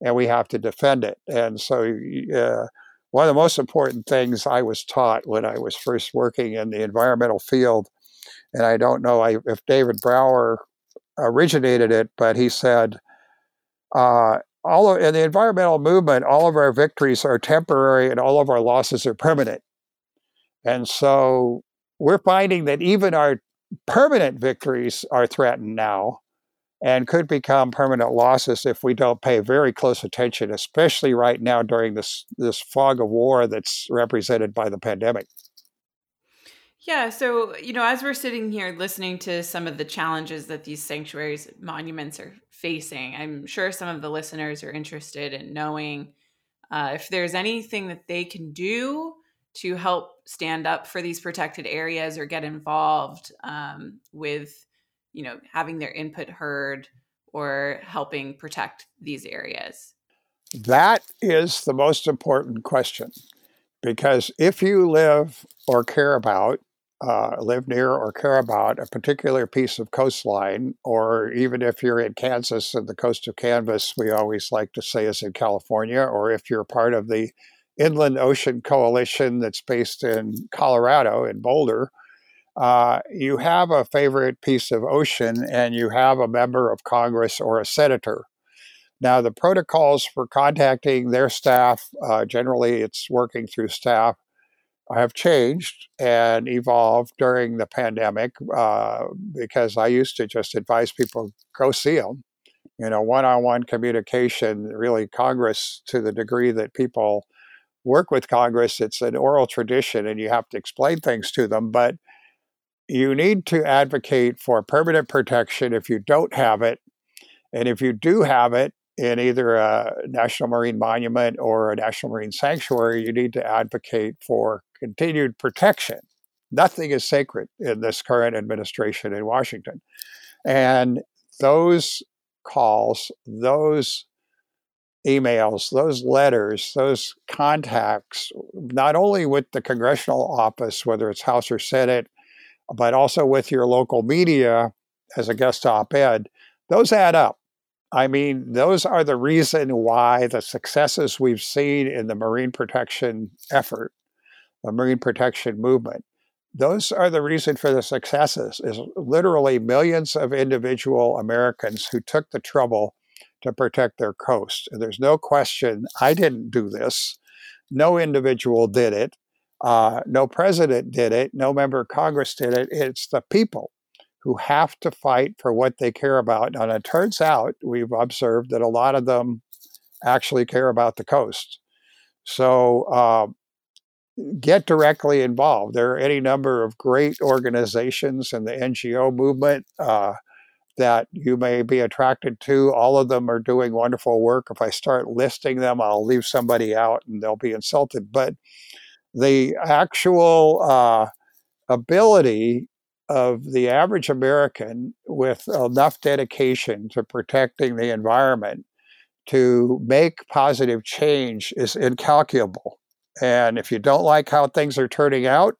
and we have to defend it. And so, uh, one of the most important things I was taught when I was first working in the environmental field, and I don't know if David Brower originated it, but he said, uh, all of, in the environmental movement, all of our victories are temporary and all of our losses are permanent. And so we're finding that even our permanent victories are threatened now and could become permanent losses if we don't pay very close attention, especially right now during this this fog of war that's represented by the pandemic. Yeah, so you know, as we're sitting here listening to some of the challenges that these sanctuaries monuments are facing, I'm sure some of the listeners are interested in knowing uh, if there's anything that they can do to help stand up for these protected areas or get involved um, with you know having their input heard or helping protect these areas. That is the most important question because if you live or care about uh, live near or care about a particular piece of coastline, or even if you're in Kansas and the coast of Kansas, we always like to say is in California, or if you're part of the Inland Ocean Coalition that's based in Colorado, in Boulder, uh, you have a favorite piece of ocean and you have a member of Congress or a senator. Now, the protocols for contacting their staff, uh, generally it's working through staff, have changed and evolved during the pandemic uh, because I used to just advise people go see them. You know, one on one communication, really, Congress, to the degree that people work with Congress, it's an oral tradition and you have to explain things to them. But you need to advocate for permanent protection if you don't have it. And if you do have it in either a national marine monument or a national marine sanctuary, you need to advocate for continued protection. Nothing is sacred in this current administration in Washington. And those calls, those emails, those letters, those contacts, not only with the congressional office, whether it's House or Senate, but also with your local media as a guest op ed, those add up. I mean, those are the reason why the successes we've seen in the marine protection effort, the marine protection movement, those are the reason for the successes is literally millions of individual Americans who took the trouble to protect their coast. And there's no question I didn't do this. No individual did it. Uh, no president did it. No member of Congress did it. It's the people who have to fight for what they care about. And it turns out we've observed that a lot of them actually care about the coast. So uh, get directly involved. There are any number of great organizations in the NGO movement uh, that you may be attracted to. All of them are doing wonderful work. If I start listing them, I'll leave somebody out and they'll be insulted. But the actual uh, ability of the average American with enough dedication to protecting the environment to make positive change is incalculable. And if you don't like how things are turning out,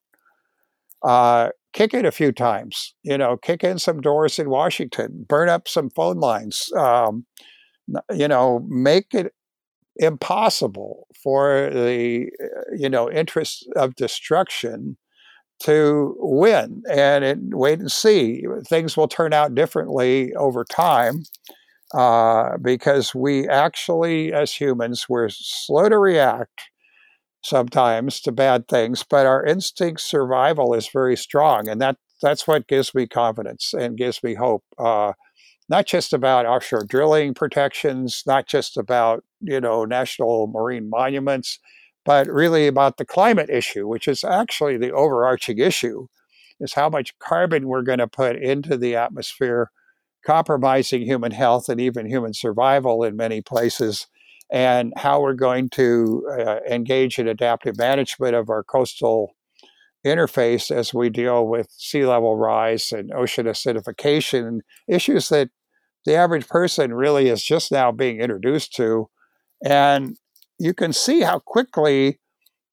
uh, kick it a few times. You know, kick in some doors in Washington, burn up some phone lines. Um, you know, make it impossible for the uh, you know interests of destruction to win and it, wait and see things will turn out differently over time uh, because we actually as humans we're slow to react sometimes to bad things, but our instinct survival is very strong, and that that's what gives me confidence and gives me hope. Uh, not just about offshore drilling protections, not just about you know national marine monuments, but really about the climate issue, which is actually the overarching issue, is how much carbon we're going to put into the atmosphere, compromising human health and even human survival in many places and how we're going to uh, engage in adaptive management of our coastal interface as we deal with sea level rise and ocean acidification issues that the average person really is just now being introduced to. And you can see how quickly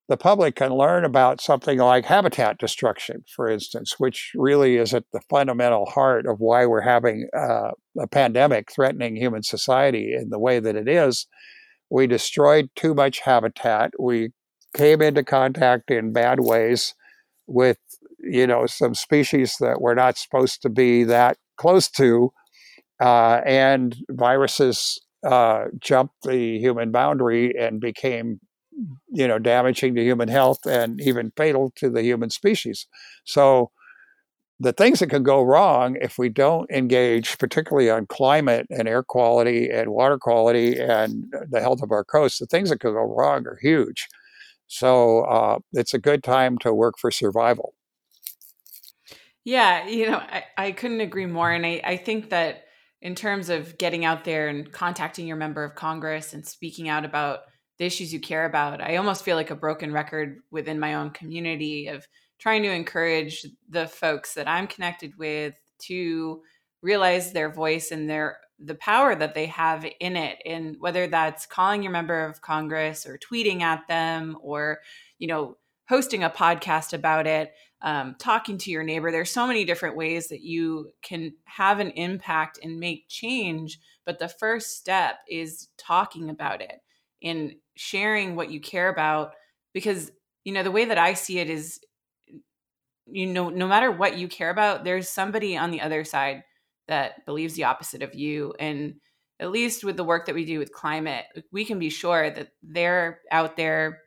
the public can learn about something like habitat destruction, for instance, which really is at the fundamental heart of why we're having uh, a pandemic threatening human society in the way that it is. We destroyed too much habitat. We came into contact in bad ways with, you know, some species that we're not supposed to be that close to. Uh, and viruses uh, jumped the human boundary and became, you know, damaging to human health and even fatal to the human species. So the things that can go wrong if we don't engage, particularly on climate and air quality and water quality and the health of our coast, the things that could go wrong are huge. So uh, it's a good time to work for survival. Yeah, you know, I, I couldn't agree more. And I, I think that in terms of getting out there and contacting your member of Congress and speaking out about the issues you care about, I almost feel like a broken record within my own community of trying to encourage the folks that I'm connected with to realize their voice and their the power that they have in it. And whether that's calling your member of congress or tweeting at them or you know hosting a podcast about it um, talking to your neighbor there's so many different ways that you can have an impact and make change. But the first step is talking about it and sharing what you care about because you know the way that i see it is you know no matter what you care about there's somebody on the other side that believes the opposite of you and at least with the work that we do with climate we can be sure that they're out there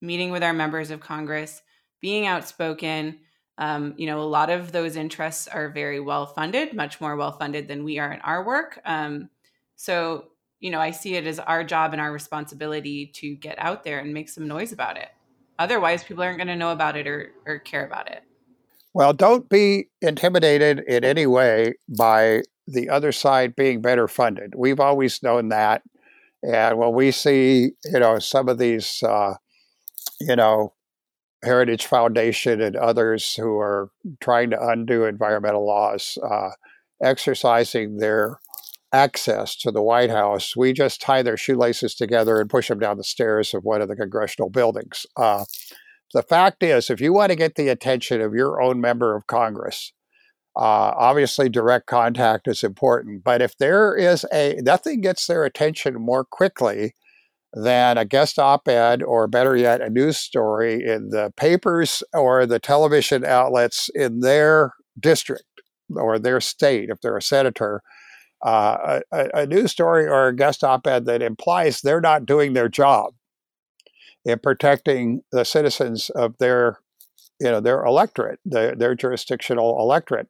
meeting with our members of congress being outspoken. Um, you know a lot of those interests are very well funded much more well funded than we are in our work. Um, so you know i see it as our job and our responsibility to get out there and make some noise about it. Otherwise people aren't going to know about it or, or care about it well, don't be intimidated in any way by the other side being better funded. We've always known that. And when we see, you know, some of these, uh, you know, Heritage Foundation and others who are trying to undo environmental laws, uh, exercising their access to the White House, we just tie their shoelaces together and push them down the stairs of one of the congressional buildings. Uh, the fact is, if you want to get the attention of your own member of Congress, uh, obviously direct contact is important. But if there is a nothing gets their attention more quickly than a guest op ed or better yet, a news story in the papers or the television outlets in their district or their state, if they're a senator. Uh, a, a news story or a guest op ed that implies they're not doing their job in protecting the citizens of their you know their electorate their, their jurisdictional electorate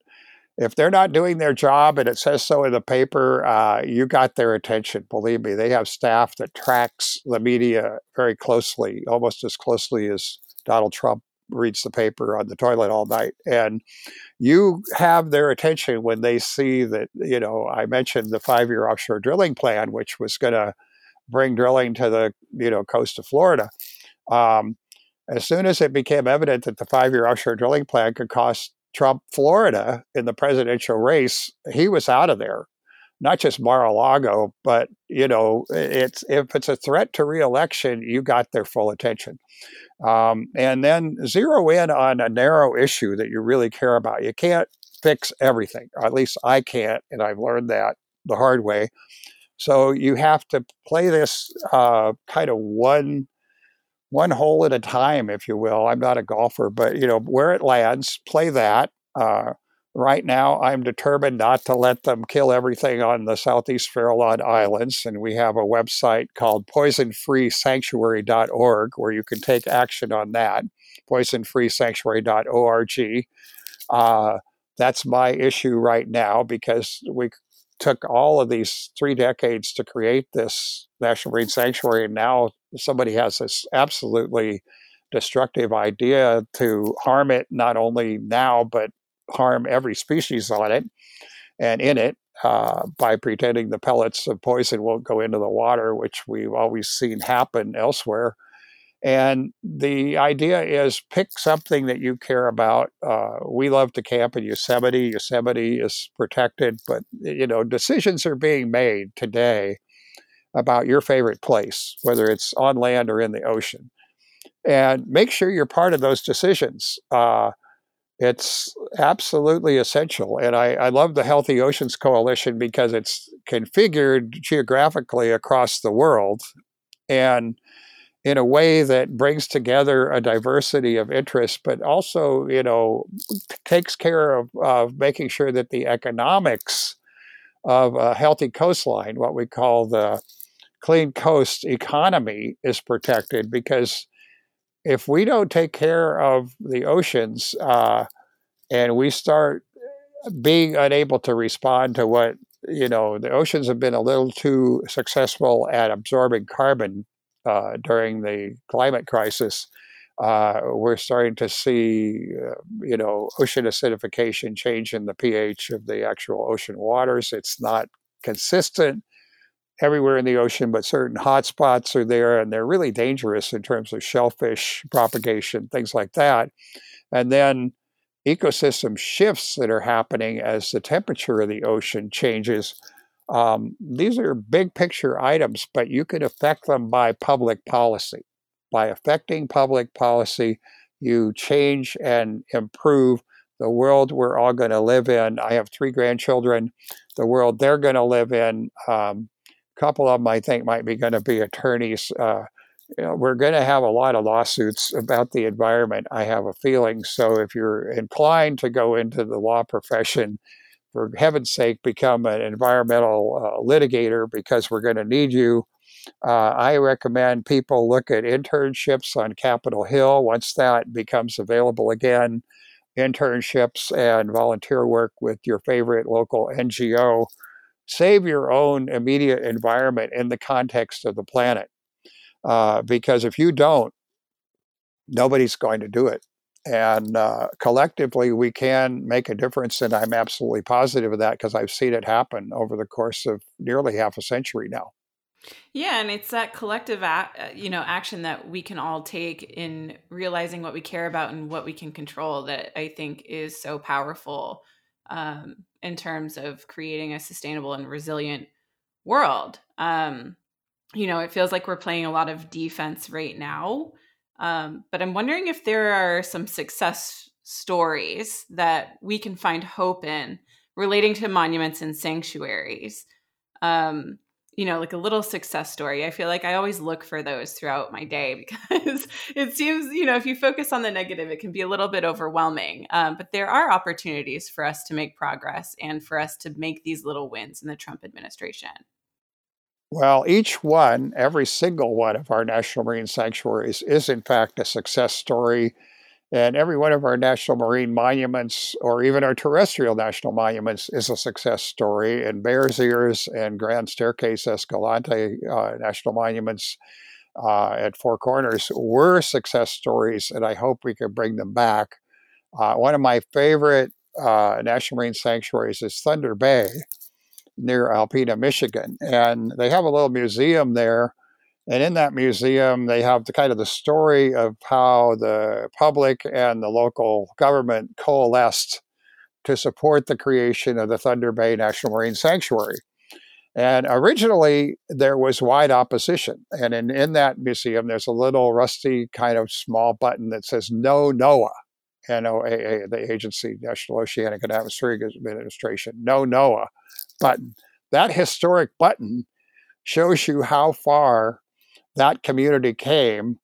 if they're not doing their job and it says so in the paper, uh, you got their attention. Believe me, they have staff that tracks the media very closely, almost as closely as Donald Trump reads the paper on the toilet all night. And you have their attention when they see that, you know, I mentioned the five year offshore drilling plan, which was going to bring drilling to the, you know, coast of Florida. Um, as soon as it became evident that the five year offshore drilling plan could cost Trump Florida in the presidential race, he was out of there. Not just Mar-a-Lago, but you know, it's if it's a threat to reelection, you got their full attention. Um, and then zero in on a narrow issue that you really care about. You can't fix everything, or at least I can't, and I've learned that the hard way. So you have to play this uh, kind of one one hole at a time, if you will. I'm not a golfer, but you know where it lands, play that. Uh, right now, I'm determined not to let them kill everything on the southeast Farallon Islands, and we have a website called poisonfreesanctuary.org where you can take action on that. Poisonfreesanctuary.org. Uh, that's my issue right now because we took all of these three decades to create this national marine sanctuary, and now somebody has this absolutely destructive idea to harm it not only now but harm every species on it and in it uh, by pretending the pellets of poison won't go into the water, which we've always seen happen elsewhere. And the idea is pick something that you care about. Uh, we love to camp in Yosemite. Yosemite is protected, but you know decisions are being made today about your favorite place, whether it's on land or in the ocean, and make sure you're part of those decisions. Uh, it's absolutely essential. And I, I love the Healthy Oceans Coalition because it's configured geographically across the world. And in a way that brings together a diversity of interests, but also, you know, takes care of, of making sure that the economics of a healthy coastline, what we call the clean coast economy, is protected. Because if we don't take care of the oceans uh, and we start being unable to respond to what you know, the oceans have been a little too successful at absorbing carbon uh, during the climate crisis, uh, we're starting to see, uh, you know, ocean acidification change in the pH of the actual ocean waters. It's not consistent everywhere in the ocean, but certain hotspots are there, and they're really dangerous in terms of shellfish propagation, things like that. And then ecosystem shifts that are happening as the temperature of the ocean changes um, these are big picture items, but you can affect them by public policy. By affecting public policy, you change and improve the world we're all going to live in. I have three grandchildren. The world they're going to live in, um, couple of them I think might be going to be attorneys. Uh, you know, we're going to have a lot of lawsuits about the environment, I have a feeling. So if you're inclined to go into the law profession, for heaven's sake, become an environmental uh, litigator because we're going to need you. Uh, I recommend people look at internships on Capitol Hill once that becomes available again. Internships and volunteer work with your favorite local NGO. Save your own immediate environment in the context of the planet. Uh, because if you don't, nobody's going to do it and uh, collectively we can make a difference and i'm absolutely positive of that because i've seen it happen over the course of nearly half a century now yeah and it's that collective uh, you know action that we can all take in realizing what we care about and what we can control that i think is so powerful um, in terms of creating a sustainable and resilient world um, you know it feels like we're playing a lot of defense right now um, but I'm wondering if there are some success stories that we can find hope in relating to monuments and sanctuaries. Um, you know, like a little success story. I feel like I always look for those throughout my day because it seems, you know, if you focus on the negative, it can be a little bit overwhelming. Um, but there are opportunities for us to make progress and for us to make these little wins in the Trump administration. Well, each one, every single one of our national marine sanctuaries is, in fact, a success story and every one of our national marine monuments, or even our terrestrial national monuments, is a success story. And Bears Ears and Grand Staircase Escalante uh, national monuments uh, at Four Corners were success stories, and I hope we can bring them back. Uh, one of my favorite uh, national marine sanctuaries is Thunder Bay near Alpena, Michigan. And they have a little museum there and in that museum, they have the kind of the story of how the public and the local government coalesced to support the creation of the Thunder Bay National Marine Sanctuary. And originally, there was wide opposition. And in, in that museum, there's a little rusty kind of small button that says No NOAA, NOAA, the agency, National Oceanic and Atmospheric Administration, No NOAA button. That historic button shows you how far that community came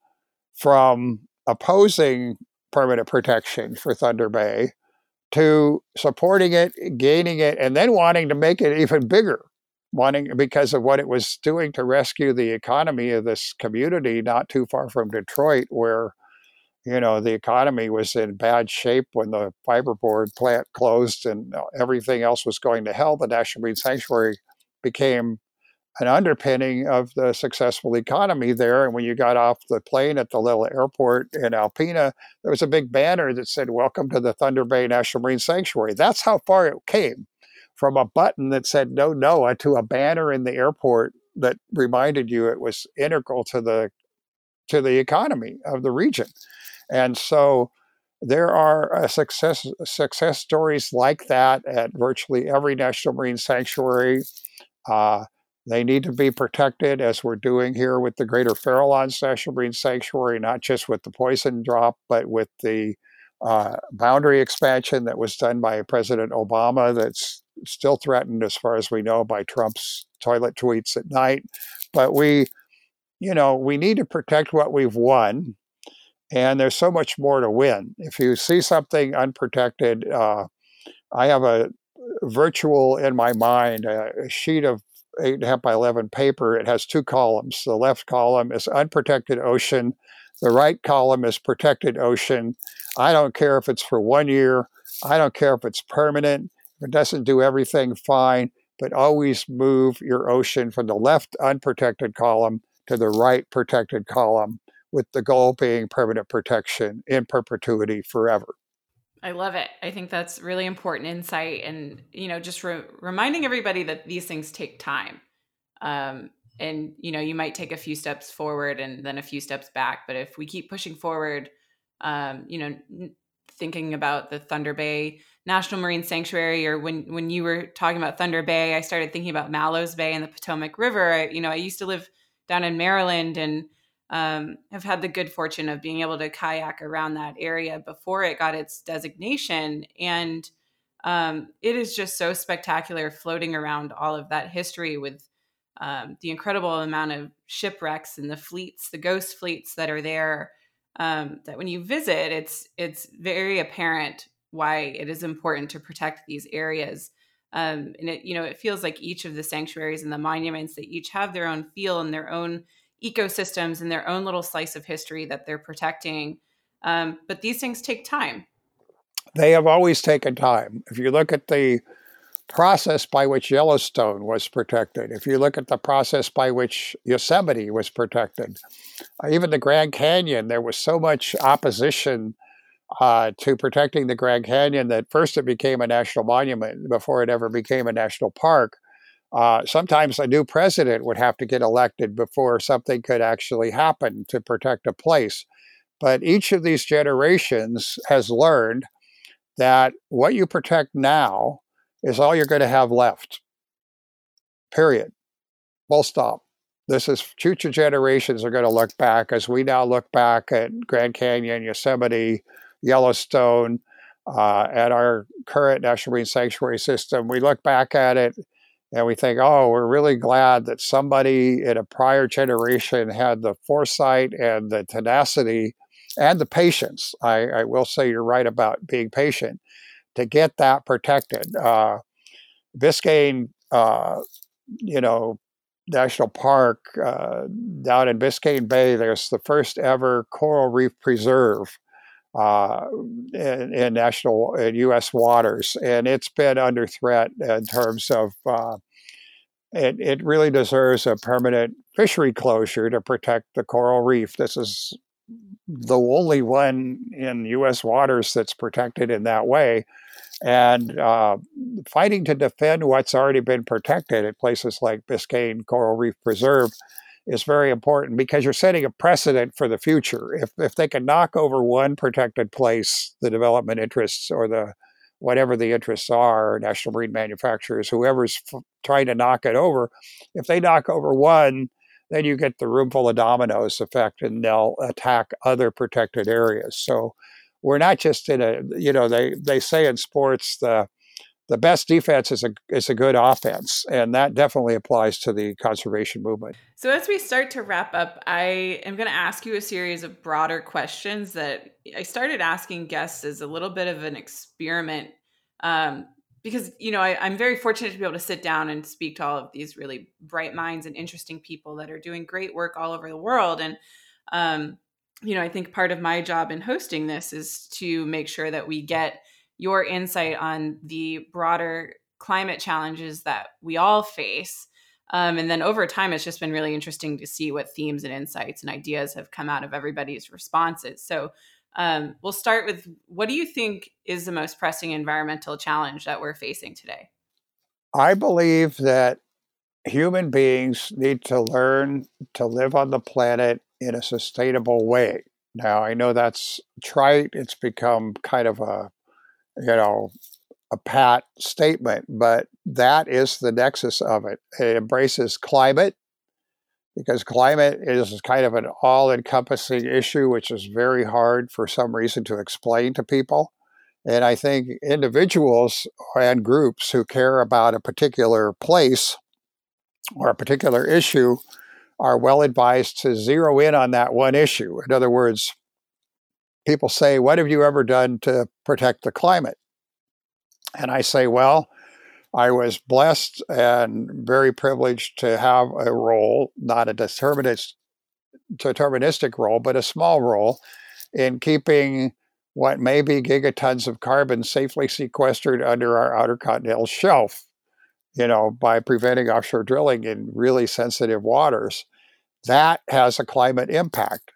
from opposing permanent protection for Thunder Bay to supporting it, gaining it, and then wanting to make it even bigger, wanting because of what it was doing to rescue the economy of this community not too far from Detroit, where you know the economy was in bad shape when the fiberboard plant closed and uh, everything else was going to hell. The National Marine Sanctuary became an underpinning of the successful economy there. And when you got off the plane at the little airport in Alpena, there was a big banner that said, Welcome to the Thunder Bay National Marine Sanctuary. That's how far it came from a button that said no NOAA to a banner in the airport that reminded you it was integral to the to the economy of the region. And so there are uh, success success stories like that at virtually every national marine sanctuary. Uh, they need to be protected, as we're doing here with the Greater Farallon National Marine Sanctuary, not just with the poison drop, but with the uh, boundary expansion that was done by President Obama, that's still threatened, as far as we know, by Trump's toilet tweets at night. But we, you know, we need to protect what we've won, and there's so much more to win. If you see something unprotected, uh, I have a virtual in my mind, a, a sheet of eight and a half by 11 paper, it has two columns. The left column is unprotected ocean. The right column is protected ocean. I don't care if it's for one year. I don't care if it's permanent. If it doesn't do everything, fine. But always move your ocean from the left unprotected column to the right protected column, with the goal being permanent protection in perpetuity forever. I love it. I think that's really important insight, and you know, just re- reminding everybody that these things take time. Um, and you know, you might take a few steps forward and then a few steps back, but if we keep pushing forward, um, you know, n- thinking about the Thunder Bay National Marine Sanctuary, or when when you were talking about Thunder Bay, I started thinking about Mallows Bay and the Potomac River. I, you know, I used to live down in Maryland, and um, have had the good fortune of being able to kayak around that area before it got its designation. And um, it is just so spectacular floating around all of that history with um, the incredible amount of shipwrecks and the fleets, the ghost fleets that are there. Um, that when you visit, it's it's very apparent why it is important to protect these areas. Um, and it you know it feels like each of the sanctuaries and the monuments they each have their own feel and their own ecosystems and their own little slice of history that they're protecting. Um, but these things take time. They have always taken time. If you look at the process by which Yellowstone was protected, if you look at the process by which Yosemite was protected, uh, even the Grand Canyon, there was so much opposition uh, to protecting the Grand Canyon that first it became a national monument before it ever became a national park. Uh, sometimes a new president would have to get elected before something could actually happen to protect a place. But each of these generations has learned that what you protect now is all you're going to have left. Period. Full stop. This is future generations are going to look back as we now look back at Grand Canyon, Yosemite, Yellowstone, uh, at our current National Marine Sanctuary system. We look back at it and we think, oh, we're really glad that somebody in a prior generation had the foresight and the tenacity and the patience. I, I will say you're right about being patient to get that protected. Uh, Biscayne, uh, you know, National Park uh, down in Biscayne Bay, there's the first ever coral reef preserve uh, in, in, national in U.S. waters, and it's been under threat in terms of uh, it. It really deserves a permanent fishery closure to protect the coral reef. This is the only one in U.S. waters that's protected in that way and uh, fighting to defend what's already been protected at places like Biscayne Coral Reef Preserve is very important because you're setting a precedent for the future. If if they can knock over one protected place, the development interests or the whatever the interests are, national marine manufacturers, whoever's f- trying to knock it over, if they knock over one, then you get the room full of dominoes effect, and they'll attack other protected areas. So we're not just in a you know they they say in sports the the best defense is a is a good offense, and that definitely applies to the conservation movement. So as we start to wrap up, I am going to ask you a series of broader questions that I started asking guests as a little bit of an experiment, um, because you know I, I'm very fortunate to be able to sit down and speak to all of these really bright minds and interesting people that are doing great work all over the world, and um, you know, I think part of my job in hosting this is to make sure that we get your insight on the broader climate challenges that we all face. Um, and then over time, it's just been really interesting to see what themes and insights and ideas have come out of everybody's responses. So um, we'll start with what do you think is the most pressing environmental challenge that we're facing today? I believe that human beings need to learn to live on the planet in a sustainable way. Now, I know that's trite, it's become kind of a, you know, a pat statement, but that is the nexus of it. It embraces climate because climate is kind of an all encompassing issue, which is very hard for some reason to explain to people. And I think individuals and groups who care about a particular place or a particular issue are well advised to zero in on that one issue. In other words, people say, What have you ever done to protect the climate? And I say, Well, I was blessed and very privileged to have a role, not a determinist, deterministic role, but a small role in keeping what may be gigatons of carbon safely sequestered under our outer continental shelf you know, by preventing offshore drilling in really sensitive waters, that has a climate impact.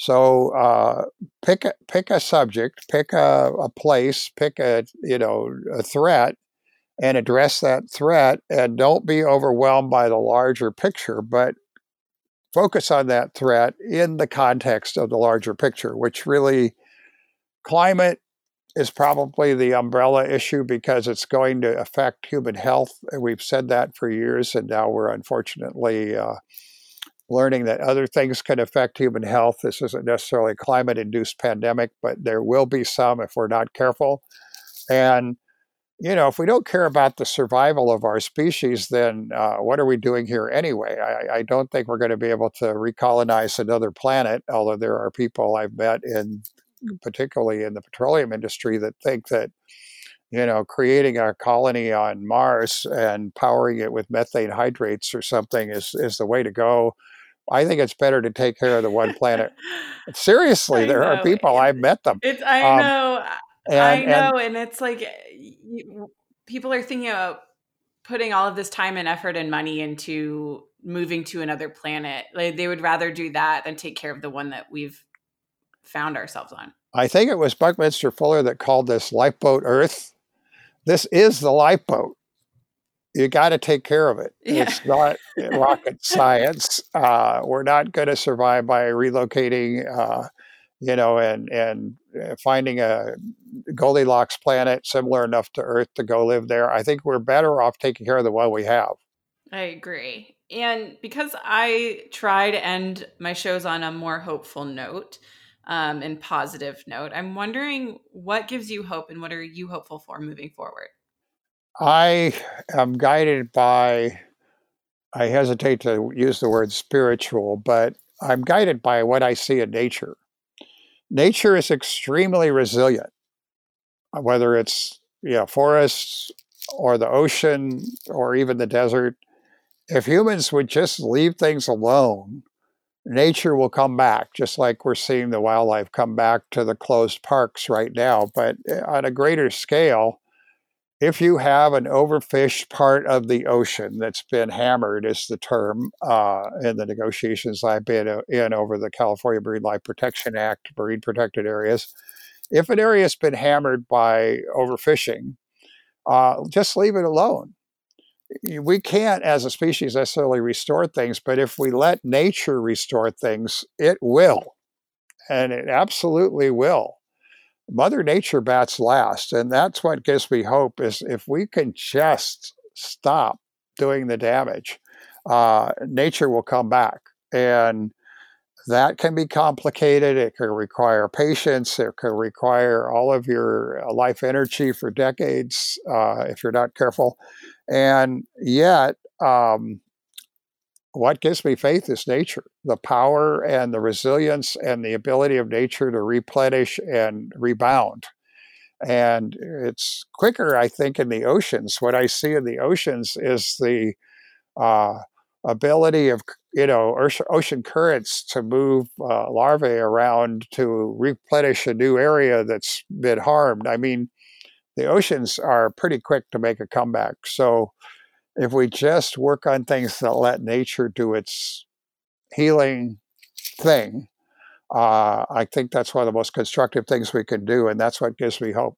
So uh, pick a, pick a subject, pick a, a place, pick a you know a threat, and address that threat, and don't be overwhelmed by the larger picture, but focus on that threat in the context of the larger picture, which really climate is probably the umbrella issue because it's going to affect human health. We've said that for years, and now we're unfortunately uh, learning that other things can affect human health. This isn't necessarily a climate induced pandemic, but there will be some if we're not careful. And you know, if we don't care about the survival of our species, then uh, what are we doing here anyway? I, I don't think we're going to be able to recolonize another planet, although there are people I've met in particularly in the petroleum industry, that think that you know creating a colony on Mars and powering it with methane hydrates or something is is the way to go. I think it's better to take care of the one planet. Seriously, there are people I've met them. It's I um, know, and, I know, and, and it's like you, people are thinking about putting all of this time and effort and money into moving to another planet. Like they would rather do that than take care of the one that we've found ourselves on. I think it was Buckminster Fuller that called this lifeboat Earth. This is the lifeboat. You got to take care of it. Yeah. It's not rocket science. Uh, we're not going to survive by relocating, uh, you know, and and uh, finding a Goldilocks planet similar enough to Earth to go live there. I think we're better off taking care of the one we have. I agree. And because I try to end my shows on a more hopeful note, um, and positive note. I'm wondering what gives you hope and what are you hopeful for moving forward? I am guided by, I hesitate to use the word spiritual, but I'm guided by what I see in nature. Nature is extremely resilient, whether it's you know, forests or the ocean or even the desert. If humans would just leave things alone, nature will come back, just like we're seeing the wildlife come back to the closed parks right now. But eh, on a greater scale, if you have an overfished part of the ocean that's been hammered, is the term uh, in the negotiations I've been uh, in over the California Marine Life Protection Act, marine protected areas. If an area has been hammered by overfishing, uh, just leave it alone. We can't, as a species, necessarily restore things, but if we let nature restore things, it will. And it absolutely will. Mother Nature bats last, and that's what gives me hope. Is if we can just stop doing the damage, uh, nature will come back, and that can be complicated. It can require patience. It can require all of your uh, life energy for decades uh, if you're not careful. And yet, um, what gives me faith is nature the power and the resilience and the ability of nature to replenish and rebound. And it's quicker i think in the oceans. What i see in the oceans is the uh, ability of you know ocean currents to move uh, larvae around to replenish a new area that's been harmed. I mean the oceans are pretty quick to make a comeback. So if we just work on things that let nature do its healing thing, uh, I think that's one of the most constructive things we can do, and that's what gives me hope.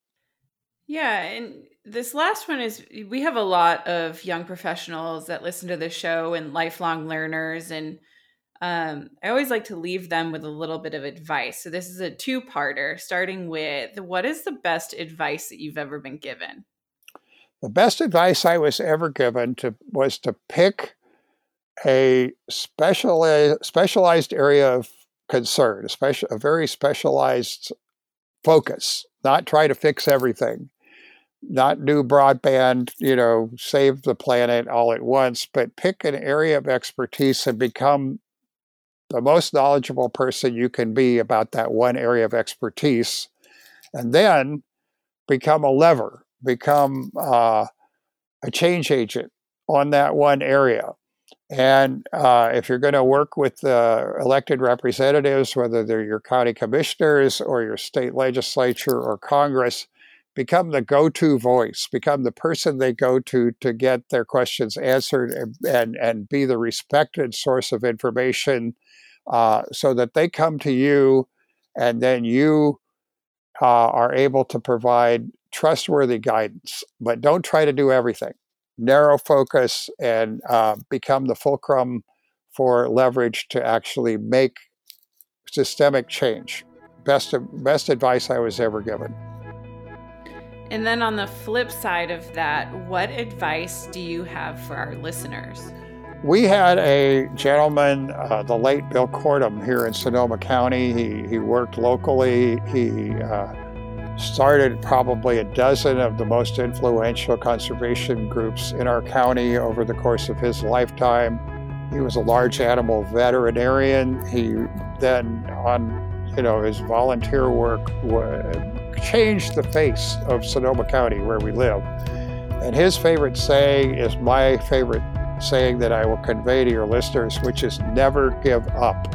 Yeah, and this last one is we have a lot of young professionals that listen to the show and lifelong learners, and um, I always like to leave them with a little bit of advice. So this is a two-parter, starting with what is the best advice that you've ever been given? The best advice I was ever given to was to pick a specialized specialized area of concern, a, special, a very specialized focus, not try to fix everything, not do broadband, you know, save the planet all at once, but pick an area of expertise and become the most knowledgeable person you can be about that one area of expertise. And then become a lever become uh, a change agent on that one area. And uh, if you're going to work with the elected representatives, whether they're your county commissioners or your state legislature or Congress, become the go to voice, become the person they go to to get their questions answered and, and, and be the respected source of information uh, so that they come to you and then you uh, are able to provide trustworthy guidance, but don't try to do everything. Narrow focus and uh, become the fulcrum for leverage to actually make systemic change. Best, best advice I was ever given. And then on the flip side of that, what advice do you have for our listeners? We had a gentleman, uh, the late Bill Kortum, here in Sonoma County. He, he worked locally. He uh, started probably a dozen of the most influential conservation groups in our county over the course of his lifetime. He was a large animal veterinarian. He then, on you know his volunteer work, changed the face of Sonoma County where we live. And his favorite saying is my favorite saying that I will convey to your listeners, which is never give up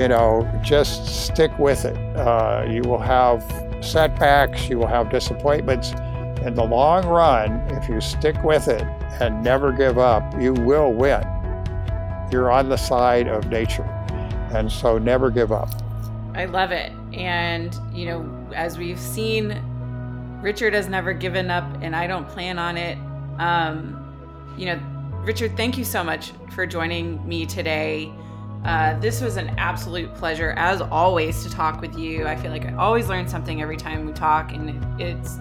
you know, just stick with it. Uh, you will have setbacks, you will have disappointments. In the long run, if you stick with it and never give up, you will win. You're on the side of nature. And so never give up. I love it. And, you know, as we've seen, Richard has never given up, and I don't plan on it. Um, you know, Richard, thank you so much for joining me today. Uh, this was an absolute pleasure, as always, to talk with you. I feel like I always learn something every time we talk, and it's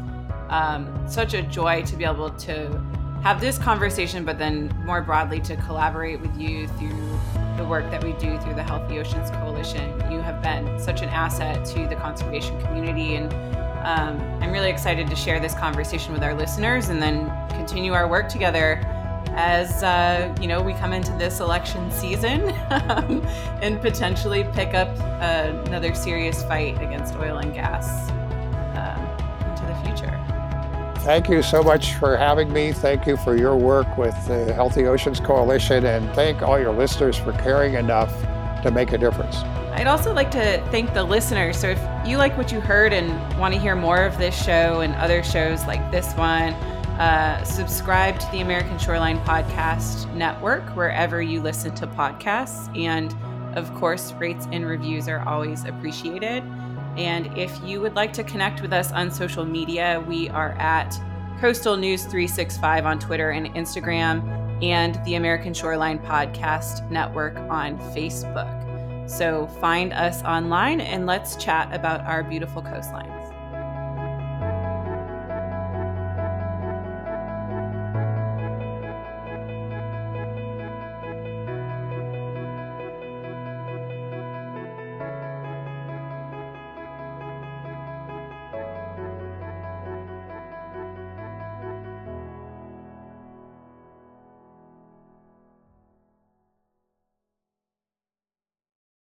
um, such a joy to be able to have this conversation, but then more broadly to collaborate with you through the work that we do through the Healthy Oceans Coalition. You have been such an asset to the conservation community, and Um, I'm really excited to share this conversation with our listeners and then continue our work together as uh, you know we come into this election season um, and potentially pick up uh, another serious fight against oil and gas um, into the future. Thank you so much for having me. Thank you for your work with the Healthy Oceans Coalition, and thank all your listeners for caring enough to make a difference. I'd also like to thank the listeners. So, if you like what you heard and want to hear more of this show and other shows like this one, uh, subscribe to the American Shoreline Podcast Network wherever you listen to podcasts. And of course, rates and reviews are always appreciated. And if you would like to connect with us on social media, we are at Coastal News 365 on Twitter and Instagram, and the American Shoreline Podcast Network on Facebook. So find us online and let's chat about our beautiful coastline.